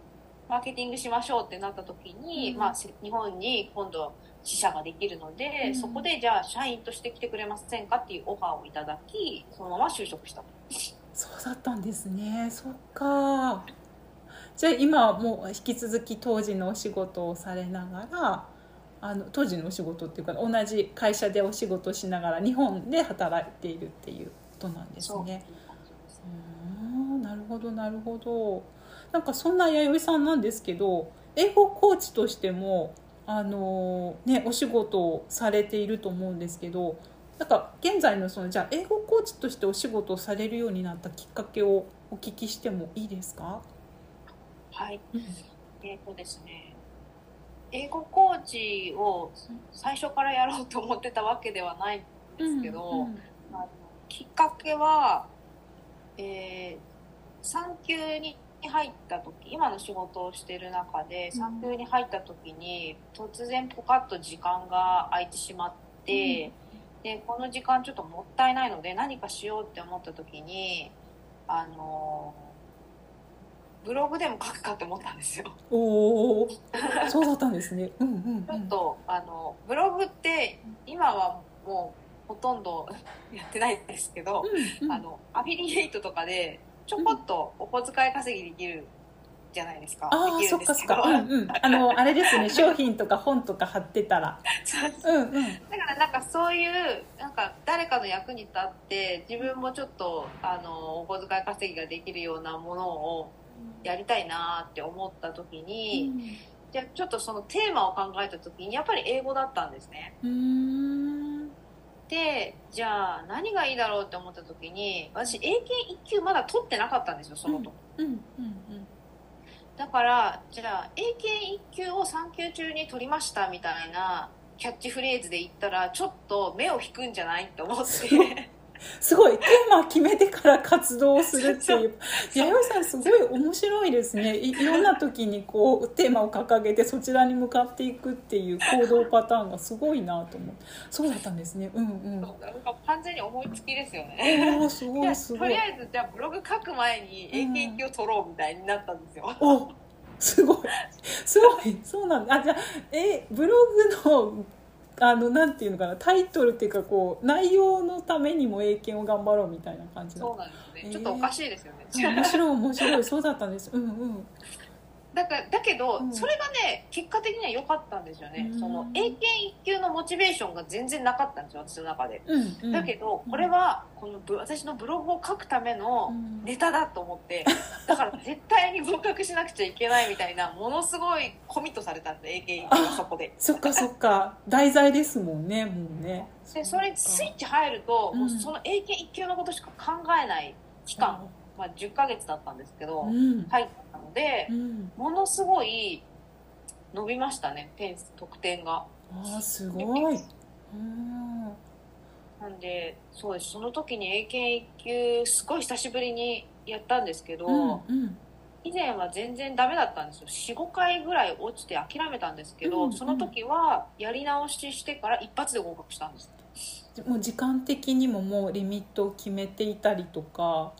マーケティングしましょうってなった時に、うん。まあ、せ日本に今度支社ができるので、うん。そこでじゃあ社員として来てくれませんかっていうオファーをいただきそのまま就職したそうだったんですね。そっか。じゃあ今はもう引き続き当時のお仕事をされながらあの当時のお仕事っていうか同じ会社でお仕事をしながら日本で働いているっていうことなんですね。うーんなるほどなるほど。なんかそんな弥生さんなんですけど英語コーチとしてもあの、ね、お仕事をされていると思うんですけどなんか現在のそのじゃあ英語コーチとしてお仕事をされるようになったきっかけをお聞きしてもいいですか、はい。えっ、とですね英語コーチを最初からやろうと思ってたわけではないんですけど、うんあのきっかけは、えー産休に入った時今の仕事をしてる中でうん。産休に入った時に突然ポカッと時間が空いてしまって、でこの時間ちょっともったいないので何かしようって思った時にあのブログでも書くかって思ったんですよ。おおそうだったんですね。うんうんうんちょっとあのブログって今はもうほとんどやってないんですけど、うんうんあのアフィリエイトとかでちょこっとお小遣い稼ぎできるじゃないですか。ああそっかそっか。うんうん、あのあれですね商品とか本とか貼ってたら そううんうんだからなんかそういうなんか誰かの役に立って自分もちょっとあのお小遣い稼ぎができるようなものをやりたいなって思った時に、じゃあちょっとそのテーマを考えた時にやっぱり英語だったんですね。うーん。でじゃあ何がいいだろうって思った時に私英検1級まだ取ってなかったんですよその時、うんうんだからじゃあ英検1級を3級中に取りましたみたいなキャッチフレーズで言ったらちょっと目を引くんじゃないって思って すごいテーマ決めてから活動をするっていう。弥生さんすごい面白いですね。いいろんな時にこうテーマを掲げてそちらに向かっていくっていう行動パターンがすごいなと思って。そうだったんですね。うんうん。なんか完全に思いつきですよね。おーすごでいすごい。とりあえずじゃあブログ書く前に英検1級を取ろうみたいになったんですよ、おすごい。すごい。そうなんだ。あじゃあえブログのあのなんていうのかなタイトルっていうかこう内容のためにも英検を頑張ろうみたいな感じなそうなんですね、ちょっとおかしいですよね。面白い面白い。そうだったんです。うんうんだからだけど、うん。それがね結果的には良かったんですよね、うん。その英検一級のモチベーションが全然なかったんですよ私の中で、うんうん。だけどこれはこのブ私のブログを書くためのうん。ネタだと思って、だから絶対に合格しなくちゃいけないみたいなものすごいコミットされたんです英検一級がそこで。そっかそっか。題材ですもんねもうね。でそれスイッチ入ると、うん。もうその英検一級のことしか考えない期間、まあ、10ヶ月だったんですけど、うん。入ったのでうん。ものすごい伸びましたね点数得点が。ああすごい。うん。なんでそうです。その時に英検1級すごい久しぶりにやったんですけど、うんうん。以前は全然ダメだったんですよ。45回ぐらい落ちて諦めたんですけど、うんうん。その時はやり直ししてから一発で合格したんです。もう時間的にももうリミットを決めていたりとか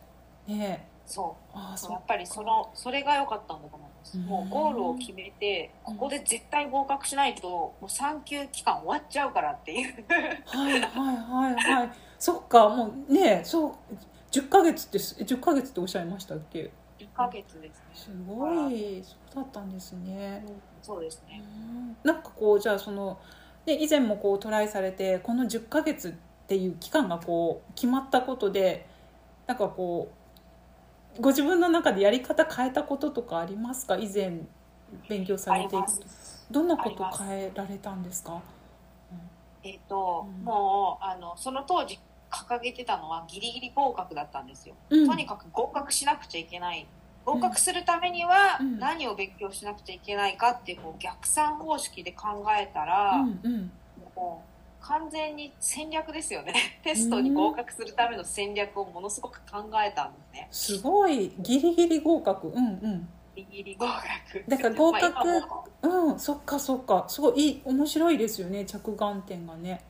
ね。そああやっぱりそのそれが良かったんだと思います、うん。もうゴールを決めてここで絶対合格しないともう3級期間終わっちゃうからっていう。はいはいはいはい。そっかもうねそう10ヶ月ってす10ヶ月っておっしゃいましたっけ？1ヶ月ですね、すごいそうだったんですね。うんそうですね。うん。なんかこうじゃあその、ね、以前もこうトライされてこの10ヶ月っていう期間がこう決まったことでなんかこうご自分の中でやり方変えたこととかありますか？以前勉強されていくあります。どんなこと変えられたんですか？えっ、と、うん。もうあのその当時掲げてたのはギリギリ合格だったんですよ、うん。とにかく合格しなくちゃいけない。合格するためにはうん。何を勉強しなくちゃいけないかっていうこう逆算方式で考えたら、うんうん。もう完全に戦略ですよね。テストに合格するための戦略をものすごく考えたんですね。すごい。ギリギリ合格。うんうん。ギリギリ合格。だから合格。うんそっかそっか。すごい面白いですよね着眼点がね。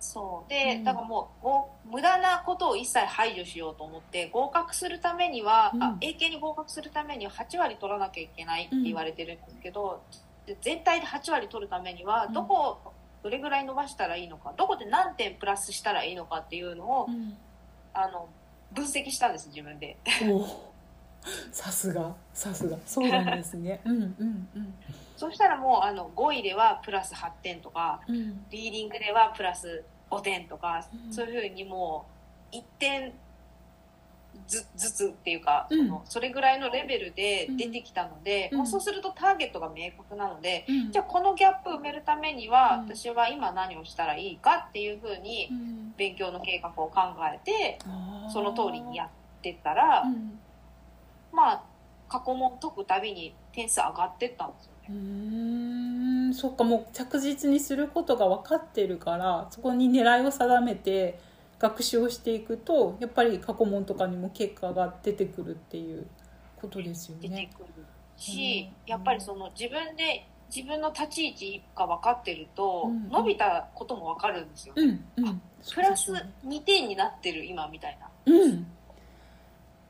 そう。で、うん。だからもうご無駄なことを一切排除しようと思って合格するためには、うん。あ英検に合格するためには8割取らなきゃいけないって言われてるんですけど、で全体で8割取るためにはうん。どこをどれぐらい伸ばしたらいいのかどこで何点プラスしたらいいのかっていうのを、うん。あの分析したんです自分で。さすがさすが。そうなんですね。うんうんうん。そしたらもうあの5位ではプラス8点とかうん。リーディングではプラス5点とか、うん。そういうふうにもう1点ずずつっていうか、うん。そのそれぐらいのレベルで出てきたので、うん。もうそうするとターゲットが明確なので、うん。じゃあこのギャップ埋めるためには、うん。私は今何をしたらいいかっていうふうにうん。勉強の計画を考えてその通りにやってったら、うん。まあ過去問解くたびに点数上がってったんですよね。うーん。そっかもう着実にすることが分かってるからそこに狙いを定めて学習をしていくとやっぱり過去問とかにも結果が出てくるっていうことですよ出てね。くるし、うん。やっぱりその自分で自分の立ち位置が分かってると、うん。伸びたことも分かるんですよ、うんうん、プラスそうそう2点になってる今みたいな。うん。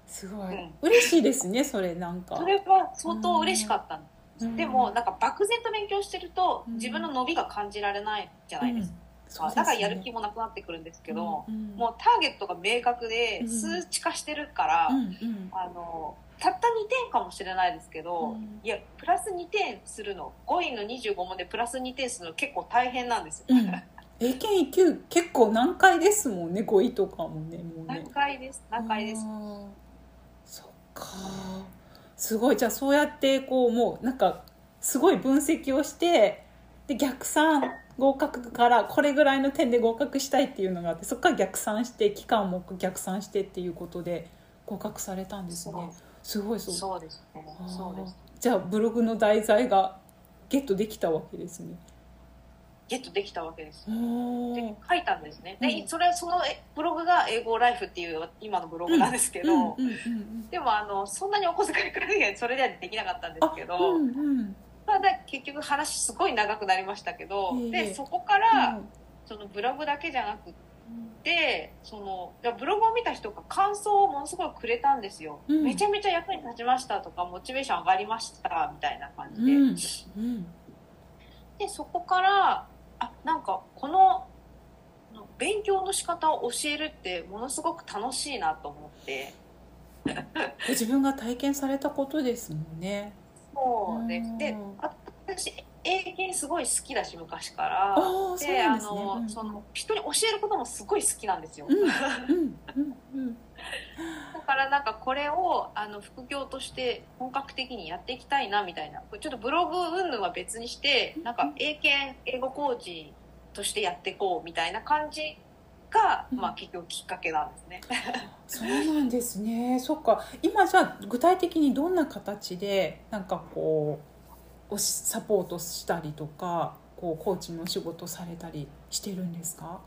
すごい、うん。嬉しいですねそれなんか。それは相当嬉しかったんです、うん。でもなんか漠然と勉強してるとうん。自分の伸びが感じられないじゃないですか、だからやる気もなくなってくるんですけど、うんうん。もうターゲットが明確でうん数値化してるから、うんうん。あのたった2点かもしれないですけど、うん。いやプラス2点するの。5位の25問でプラス2点するの結構大変なんですよ、うん。英検1級結構難解ですもんね5位とかもねもうね。難解です。難解です。そっか。すごい。じゃあそうやってこうもうなんかすごい分析をしてで逆算合格からこれぐらいの点で合格したいっていうのがあってそこから逆算して期間も逆算してっていうことで合格されたんですね。すごいそう。そうですね。そうです。じゃあブログの題材がゲットできたわけですね。ゲットできたわけです。おで書いたんですね。で、うん。それそのえブログが英語ライフっていう今のブログなんですけど、でもあのそんなにお小遣いくらいそれではできなかったんですあけど、うんうんただ結局話すごい長くなりましたけど、いえいえ。でそこから、うん。そのブログだけじゃなくでそのブログを見た人が感想をものすごいくれたんですよ、うん。めちゃめちゃ役に立ちましたとかモチベーション上がりましたみたいな感じで、うん。うん。でそこからあなんかこの勉強の仕方を教えるってものすごく楽しいなと思って。ご自分が体験されたことですもんね。そうです、うん。で私英検すごい好きだし昔から。でね。の、うん。その人に教えることもすごい好きなんですよ、うんうんうんうん。だからなんかこれをあの副業として本格的にやっていきたいなみたいな。ちょっとブログ云々は別にしてなんか英検英語コーチとしてやっていこうみたいな感じが、うんまあ、結局きっかけなんですね。そうなんですね。そっか。今じゃあ具体的にどんな形でなんかこうサポートしたりとか、こうコーチの仕事されたりしてるんですか？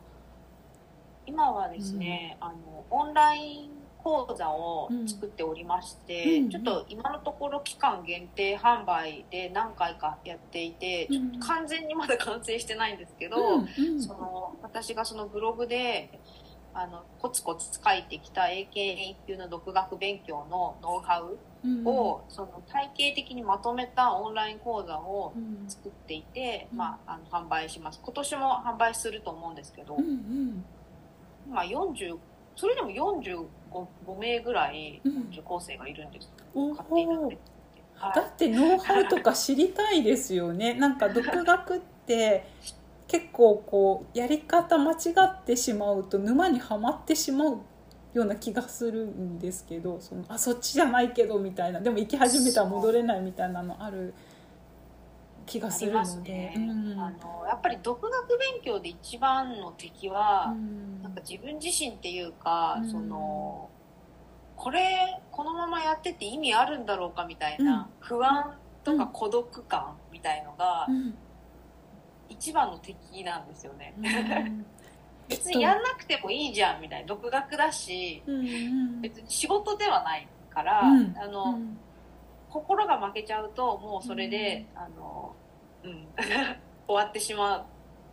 今はですね、あのオンライン講座を作っておりまして、うん。ちょっと今のところ期間限定販売で何回かやっていて、ちょっと完全にまだ完成してないんですけど、その私がそのブログであのコツコツ書いてきた英検1級の独学勉強のノウハウうん。を、その体系的にまとめたオンライン講座をうん。作っていて、うん。まあ、あの販売します。今年も販売すると思うんですけど、うん。うん。まあ、40それでも45名ぐらいうん。受講生がいるんです、お勝手になってはだってノウハウとか知りたいですよね。なんか独学って結構こうやり方間違ってしまうと沼にはまってしまうような気がするんですけどそのあそっちじゃないけどみたいな。でも行き始めたら戻れないみたいなのある気がするので。ね、うん。あのやっぱり独学勉強で一番の敵は、うん。なんか自分自身っていうか、うん。そのこれこのままやってて意味あるんだろうかみたいな不安とか孤独感みたいのがうん。一番の敵なんですよね。うん。別にやんなくてもいいじゃんみたいな。独学だし別に仕事ではないから、うん。あの心が負けちゃうともうそれで、あのうん。終わってしまう。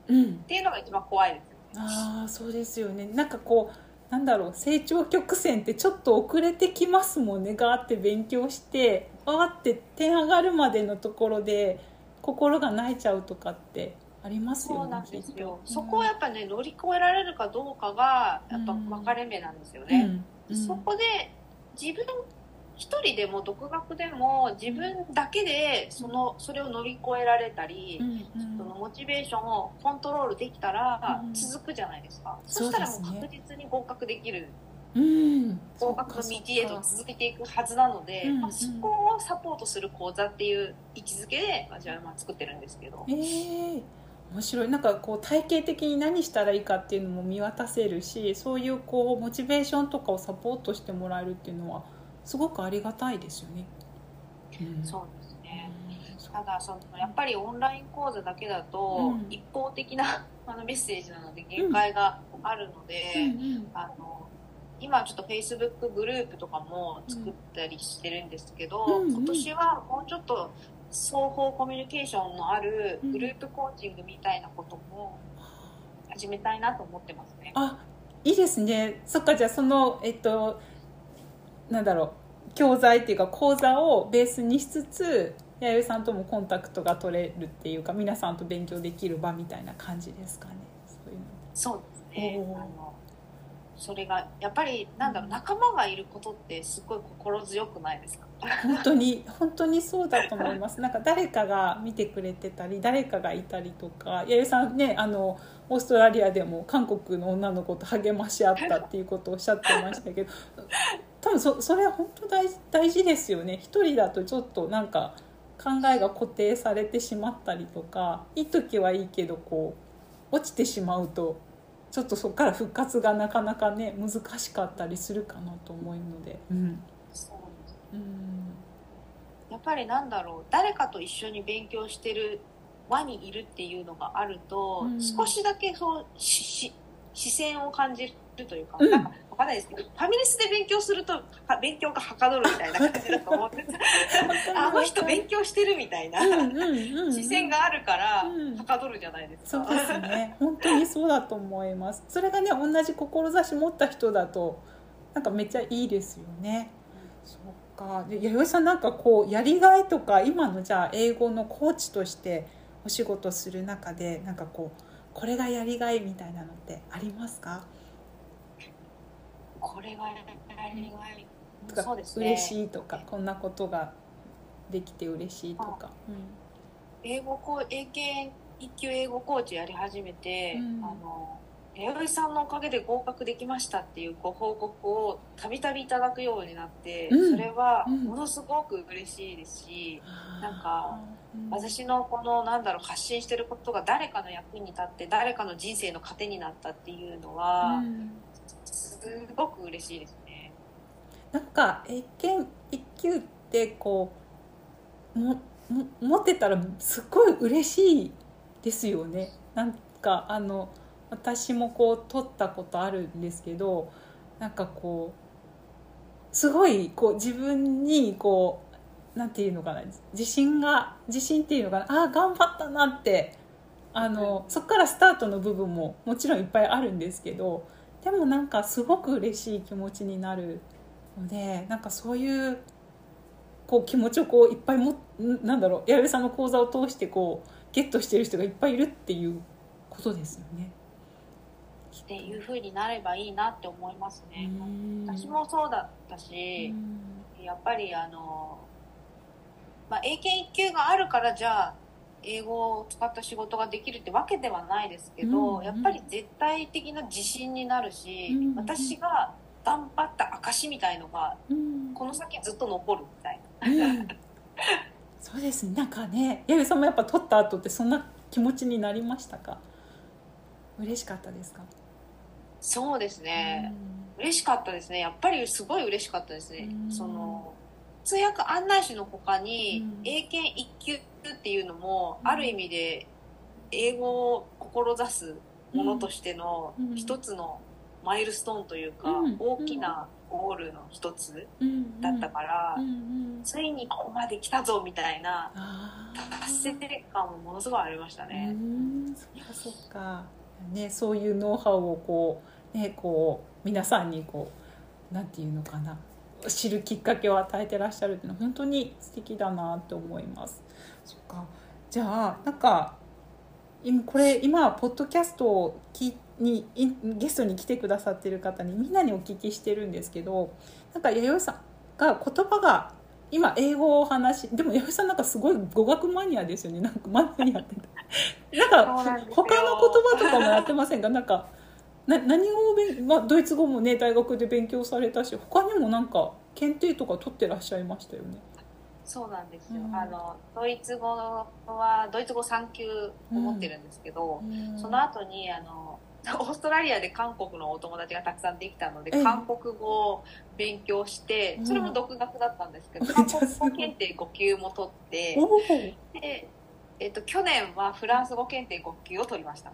うん。っていうのが一番怖いですよね。ああそうですよね。なんかこうなんだろう成長曲線ってちょっと遅れてきますもんね。ガーって勉強してわーって点上がるまでのところで心が泣いちゃうとかってありますよねそうなんですよ。きっと。そこをやっぱね乗り越えられるかどうかがやっぱ分かれ目なんですよね。うん。うん。そこで自分一人でも独学でも自分だけでそのそれを乗り越えられたり、うんうん。そのモチベーションをコントロールできたらうん続くじゃないですか、そうそしたらもう確実に合格できる。うん。合格の道へと続けていくはずなので、うんまあ、そこをサポートする講座っていう位置づけで私はまあ作ってるんですけど。えー面白い。なんかこう体系的に何したらいいかっていうのも見渡せるしそういうこうモチベーションとかをサポートしてもらえるっていうのはすごくありがたいですよね。うん。そうですね。そう。ただそのやっぱりオンライン講座だけだとうん。一方的な あのメッセージなので限界があるので、うんあの今ちょっと Facebook グループとかも作ったりしてるんですけど、うんうん。今年はもうちょっと双方コミュニケーションのあるグループコーチングみたいなことも始めたいなと思ってますね。あいいですね。そっかじゃあそのえっとなんだろう教材っていうか講座をベースにしつつ弥生さんともコンタクトが取れるっていうか皆さんと勉強できる場みたいな感じですかね。そういうの。そうですね。あのそれがやっぱりなんだろう仲間がいることってすごい心強くないですか？本当に 本当にそうだと思います。なんか誰かが見てくれてたり誰かがいたりとか弥生さんねあのオーストラリアでも韓国の女の子と励まし合ったっていうことをおっしゃってましたけど多分そそれは本当大事大事ですよね。一人だとちょっとなんか考えが固定されてしまったりとかいい時はいいけどこう落ちてしまうとちょっとそこから復活がなかなかね難しかったりするかなと思うので。うん。やっぱりなんだろう誰かと一緒に勉強してる輪にいるっていうのがあると、うん。少しだけそう視線を感じるというか,、うん。なんかわかんないですけどファミレスで勉強するとは勉強がはかどるみたいな感じだと思うんですあの人勉強してるみたいな、視線があるからうん。はかどるじゃないですか。そうですね。本当にそうだと思います。それがね同じ志持った人だとなんかめっちゃいいですよね。そうか。で弥生さんなんかこうやりがいとか今のじゃあ英語のコーチとしてお仕事する中でなんかこうこれがやりがいみたいなのってありますか？これがやりがい。とかね。嬉しいとかこんなことができて嬉しいとか、英語コー英検一級英語コーチやり始めて、うん。あの弥生さんのおかげで合格できましたっていうご報告をたびたびいただくようになって、うん。それはうん。ものすごく嬉しいですし、うんなんか、うん。私のこのなんだろう発信してることが誰かの役に立って誰かの人生の糧になったっていうのは、うんすごく嬉しいですね。なんか英検一級ってこうもも持ってたらすっごい嬉しいですよねなんかあの私もこう取ったことあるんですけどなんかこうすごいこう自分にこうなんていうのかな自信が自信っていうのかなあー頑張ったなってあのそこからスタートの部分ももちろんいっぱいあるんですけどでもなんかすごく嬉しい気持ちになるのでなんかそういうこう気持ちをこういっぱいもんなんだろう弥生さんの講座を通してこうゲットしてる人がいっぱいいるっていうことですよね。っていう風になればいいなって思いますね。うん私もそうだったし、やっぱりあの、まあ、英検1級があるからじゃあ英語を使った仕事ができるってわけではないですけど、うんやっぱり絶対的な自信になるし、うん私が頑張った証みたいのがうん。この先ずっと残るみたいな。うん。そうですね。なんかね弥生さんもやっぱ取った後ってそんな気持ちになりましたか？嬉しかったですか？そうですね、嬉しかったですね。やっぱりすごい嬉しかったですね、うん。その通訳案内士の他に、うん。英検1級っていうのも、うん。ある意味で英語を志すものとしてのうん。一つのマイルストーンというか、うん。大きなゴールの一つうんだったから、ついにここまで来たぞみたいな達成感もものすごいありましたうね。そっか。ねそういうノウハウをこうねこう皆さんにこうなんていうのかな知るきっかけを与えてらっしゃるっていうのは本当に素敵だなと思います。そっか。じゃあなんか今これ今ポッドキャストをきにゲストに来てくださってる方にみんなにお聞きしてるんですけどなんか弥生さんが言葉が今英語をお話しでも弥生さんなんかすごい語学マニアですよね。なんかマニアって。なんか他の言葉とかもやってませんか？なんかな何語を勉、まあ、ドイツ語もね大学で勉強されたし他にもなんか検定とか取ってらっしゃいましたよね。そうなんですよ、うん。あのドイツ語はドイツ語3級を持ってるんですけど、その後にあのオーストラリアで韓国のお友達がたくさんできたので、ええ。韓国語を勉強してうん。それも独学だったんですけど、めっ韓国語検定5級も取ってで、えっと去年はフランス語検定5級を取りました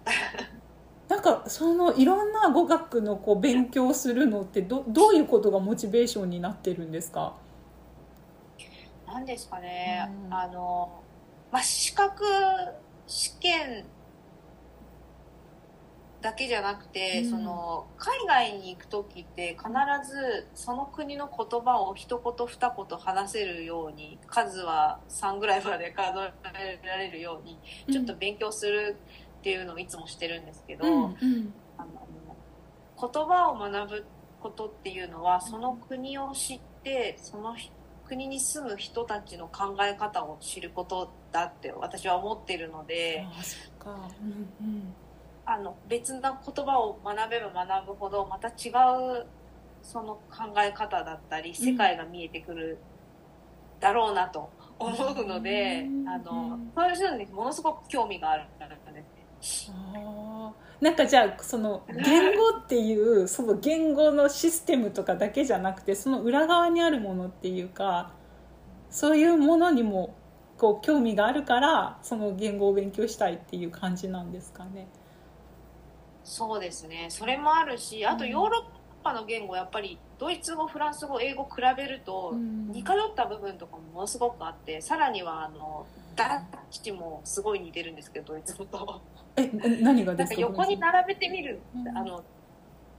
なんかそのいろんな語学のこう勉強するのってどどういうことがモチベーションになってるんですか？何ですかね、うん。あの、まあ、資格試験だけじゃなくて、うん。その海外に行く時って必ずその国の言葉を一言二言話せるように数は3ぐらいまで数えられるようにちょっと勉強するっていうのをいつもしてるんですけど、うんうん。あの言葉を学ぶことっていうのはその国を知ってそのひ国に住む人たちの考え方を知ることだって私は思っているのでうんうん。あの別な言葉を学べば学ぶほどまた違うその考え方だったり世界が見えてくるだろうなと思うので、うん。あのうんそういうのにものすごく興味があるんですなんかじゃあその言語っていうその言語のシステムとかだけじゃなくてその裏側にあるものっていうかそういうものにもこう興味があるからその言語を勉強したいっていう感じなんですかね。そうですね。それもあるしあとうんヨーロッパの言語やっぱりドイツ語フランス語英語比べるとうん。似通った部分とかもものすごくあってさらにはあのダッチもすごい似てるんですけどドイツ語と。えな何がですか？なんか横に並べてみる。うん。あの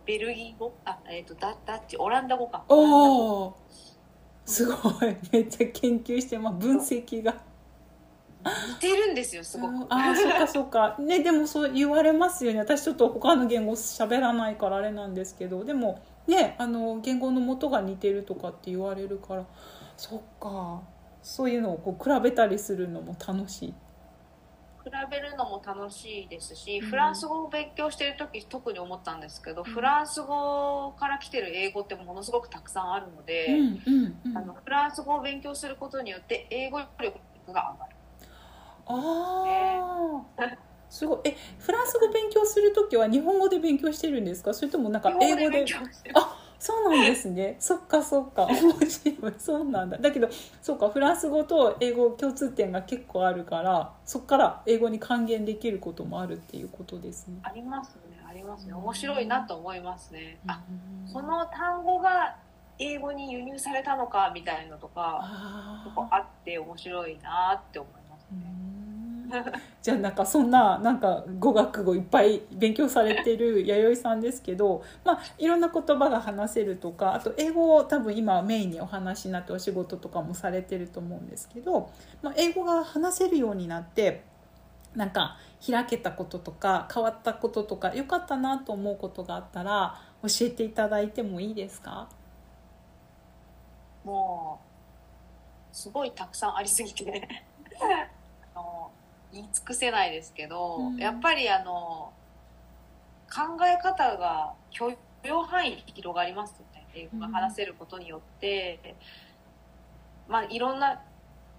ベルギー語？あえっ、とダダッチオランダ語か。おおすごい。めっちゃ研究してます。分析が。似てるんですよすごく。ああそっかそっか。ねでもそう言われますよね。私ちょっと他の言語喋らないからあれなんですけど。でもねあの言語の元が似てるとかって言われるから。そっかそういうのをこう比べたりするのも楽しい。比べるのも楽しいですし、うん。フランス語を勉強してる時特に思ったんですけど、ん。フランス語から来てる英語ってものすごくたくさんあるので、うんうんうん。あのフランス語を勉強することによって英語力が上がる。ああ すごい。えフランス語勉強する時は日本語で勉強してるんですか？それともなんか英語で？あそうなんですね。そっかそっか。面白い。そうなんだ。だけどそっかフランス語と英語共通点が結構あるからそっから英語に還元できることもあるっていうことですね。ありますねありますね。面白いなと思いますね、あうん。この単語が英語に輸入されたのかみたいなのとかあって面白いなって思いますね。ん じゃあなんかそんななんか語学語いっぱい勉強されてる弥生さんですけど、まあ、いろんな言葉が話せるとかあと英語を多分今メインにお話になってお仕事とかもされてると思うんですけど、まあ、英語が話せるようになってなんか開けたこととか変わったこととか良かったなと思うことがあったら教えていただいてもいいですか？もうすごいたくさんありすぎて。言い尽くせないですけど、うん。やっぱりあの考え方が許容範囲に広がりますよね英語が話せることによって、まあいろんな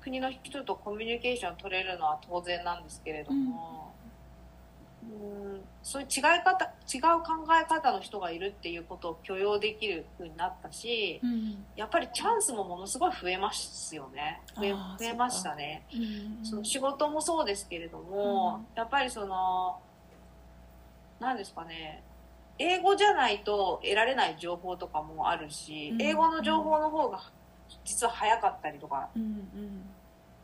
国の人とコミュニケーション取れるのは当然なんですけれども、うん、そういう違い方違う考え方の人がいるっていうことを許容できる風になったし、うん。やっぱりチャンスもものすごい増えますよね。増えましたね。うん。その仕事もそうですけれども、やっぱりその何ですかね。英語じゃないと得られない情報とかもあるし、うん。英語の情報の方が実は早かったりとかうん。うん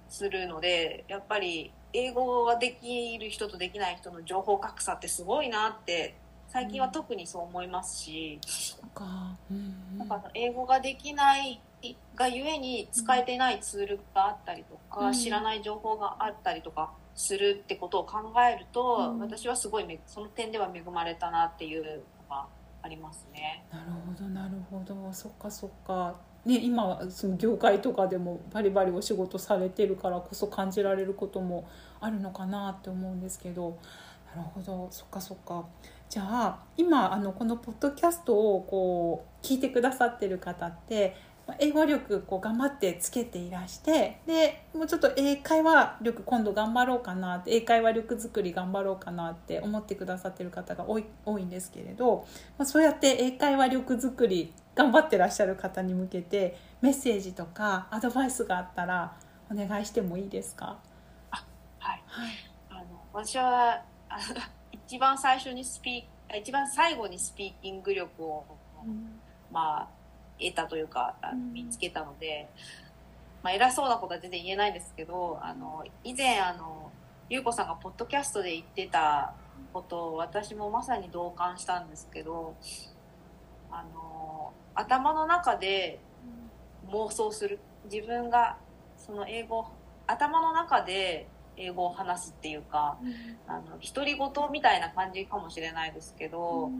するのでやっぱり英語ができる人とできない人の情報格差ってすごいなって最近は特にそう思いますし、なんか英語ができないがゆえに使えてないツールがあったりとか、うん。知らない情報があったりとかするってことを考えると、うん。私はすごいめその点では恵まれたなっていうのがありますね。なるほどなるほど。そっかそっかね今その業界とかでもバリバリお仕事されてるからこそ感じられることもあるのかなって思うんですけど。なるほど。そっかそっか。じゃあ今あのこのポッドキャストをこう聞いてくださってる方って英語力こう頑張ってつけていらしてでもうちょっと英会話力今度頑張ろうかなって英会話力作り頑張ろうかなって思ってくださってる方が多い多いんですけれど、まあ、そうやって英会話力作り頑張ってらっしゃる方に向けてメッセージとかアドバイスがあったらお願いしてもいいですか？はい、はい。あの私はあの一番最初にスピー一番最後にスピーキング力を、まあ、得たというかあうん。見つけたので、まあ、偉そうなことは全然言えないんですけどあの以前あの優子さんがポッドキャストで言ってたことを私もまさに同感したんですけどあの頭の中で妄想する。自分がその英語頭の中で英語を話すっていうかあの独り言みたいな感じかもしれないですけど、その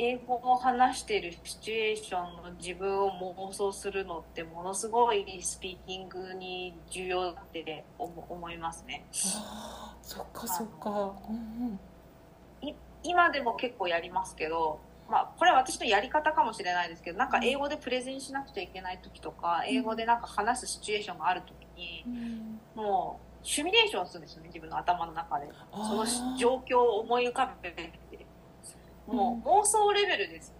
英語を話してるシチュエーションの自分を妄想するのってものすごいスピーキングに重要だって思思いますね。そっかそっか。うん今でも結構やりますけど、まあ、これは私のやり方かもしれないですけどなんか英語でプレゼンしなくちゃいけない時とか英語でなんか話すシチュエーションがある時にうん。もうシミュレーションするんですよね自分の頭の中で。その状況を思い浮かべてもう妄想レベルです。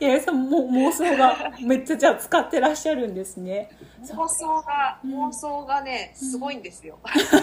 いやさんも妄想がめっちゃじゃあ使ってらっしゃるんですね。妄想が、うん妄想がねすごいんですよ、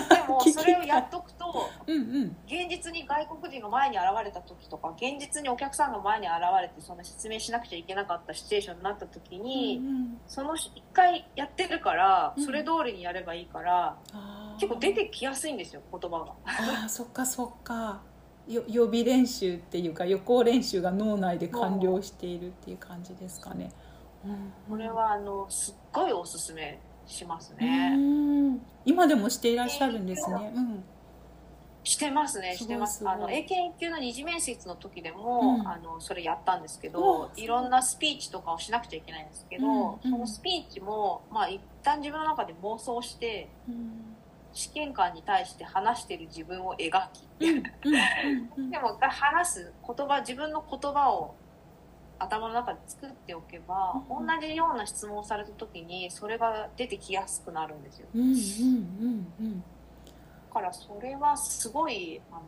でも それをやっとくとうんうん。現実に外国人が前に現れた時とか現実にお客さんが前に現れてその説明しなくちゃいけなかったシチュエーションになった時に、うんその一回やってるからうん。それ通りにやればいいから、あー。結構出てきやすいんですよ言葉が。ああそっかそっか。よ予備練習っていうか予行練習が脳内で完了しているっていう感じですかね。うん。これはあのすっごいおすすめしますうね。ん。今でもしていらっしゃるんですね。うん。してますねしてます。あの英検1級の二次面接の時でも、うん。あのそれやったんですけおどい。ろんなスピーチとかをしなくちゃいけないんですけど、そのスピーチも、まあ、一旦自分の中で妄想してうん試験官に対して話してる自分を描き、でも話す言葉自分の言葉を頭の中で作っておけば、うん同じような質問をされた時にそれが出てきやすくなるんですよ。うんうんうんうん。だからそれはすごいあの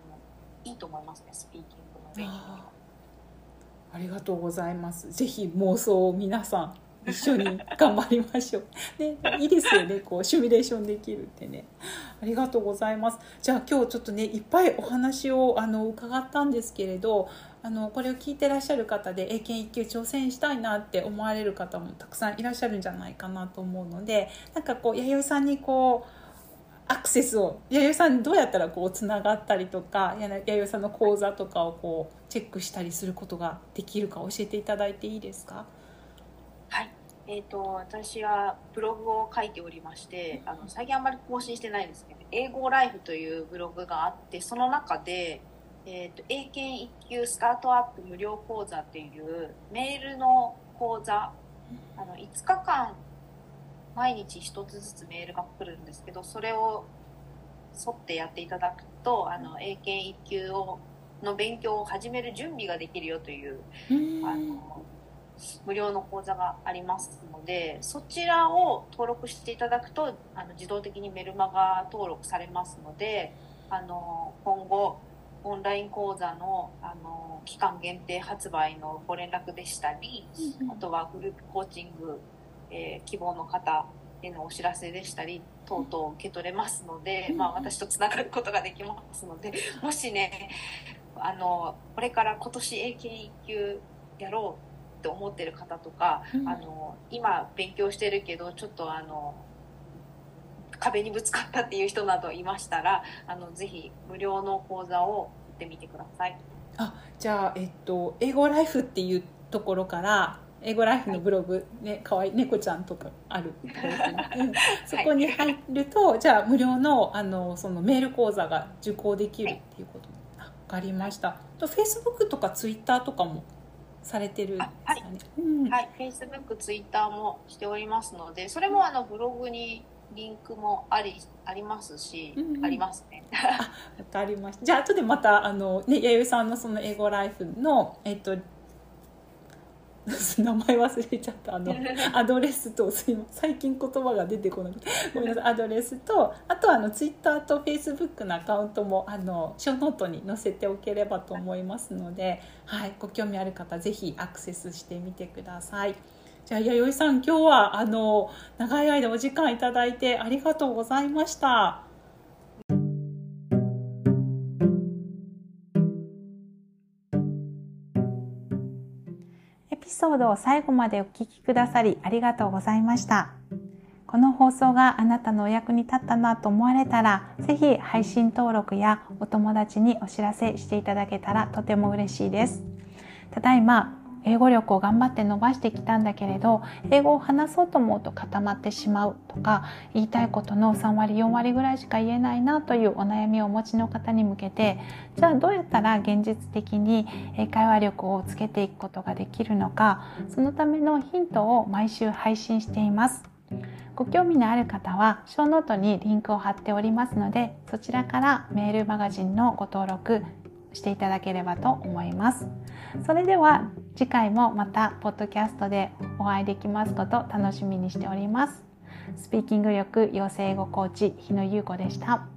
いいと思いますねスピーキングの勉強。ありがとうございます。ぜひ妄想を皆さん一緒に頑張りましょう。ね、いいですよね。こうシミュレーションできるってね。ありがとうございます。じゃあ今日ちょっとねいっぱいお話をあの伺ったんですけれど、あのこれを聞いてらっしゃる方で英検1級挑戦したいなって思われる方もたくさんいらっしゃるんじゃないかなと思うので、なんかこう弥生さんにこう。アクセスを弥生さんにどうやったらこうつながったりとか弥生さんの講座とかをこうチェックしたりすることができるか教えていただいていいですか？はいえー、と私はブログを書いておりましてあの最近あんまり更新してないんですけど英語ライフというブログがあってその中で、えー、と英検1級スタートアップ無料講座っていうメールの講座あの5日間毎日1つずつメールが来るんですけどそれを沿ってやっていただくとあの英検1級をの勉強を始める準備ができるよというあの無料の講座がありますのでそちらを登録していただくとあの自動的にメルマガ登録されますのであの今後オンライン講座のあの期間限定発売のご連絡でしたりあとはグループコーチング、えー希望の方へのお知らせでしたり等々受け取れますので、まあ、私とつながることができますのでもしねあのこれから今年英検1級やろうって思ってる方とか、うん。あの今勉強してるけどちょっとあの壁にぶつかったっていう人などいましたらあのぜひ無料の講座を行ってみてください。あじゃあえっと英語ライフっていうところから英語ライフのブログね可愛い猫ちゃんとかある。そこに入るとじゃあ無料のあのそのメール講座が受講できるっていうことあわかりました。とフェイスブックとかツイッターとかもされてるんですかね、うん。はい、Facebook、Twitter もしておりますので、それもあのブログにリンクもありありますし、うんうん。ありますね。わかりました。じゃあ後でまたあのね弥生さんのその英語ライフのえっと 名前忘れちゃったあの アドレスとすいません最近言葉が出てこなくて ごめんなさいアドレスとあとはあのツイッターとフェイスブックのアカウントもあのショーノートに載せておければと思いますので、はい、ご興味ある方ぜひアクセスしてみてください。じゃあ弥生さん今日はあの長い間お時間いただいてありがとうございました。ソードを最後までお聞きくださりありがとうございました。この放送があなたのお役に立ったなと思われたら、ぜひ配信登録やお友達にお知らせしていただけたらとても嬉しいです。ただいま、英語力を頑張って伸ばしてきたんだけれど、英語を話そうと思うと固まってしまうとか、言いたいことの3割4割ぐらいしか言えないなというお悩みをお持ちの方に向けて、じゃあどうやったら現実的に英会話力をつけていくことができるのかそのためのヒントを毎週配信しています。ご興味のある方はショーノートにリンクを貼っておりますのでそちらからメールマガジンのご登録していただければと思いますそれでは次回もまたポッドキャストでお会いできますこと楽しみにしておりますスピーキング力養成英語コーチ日野優子でした。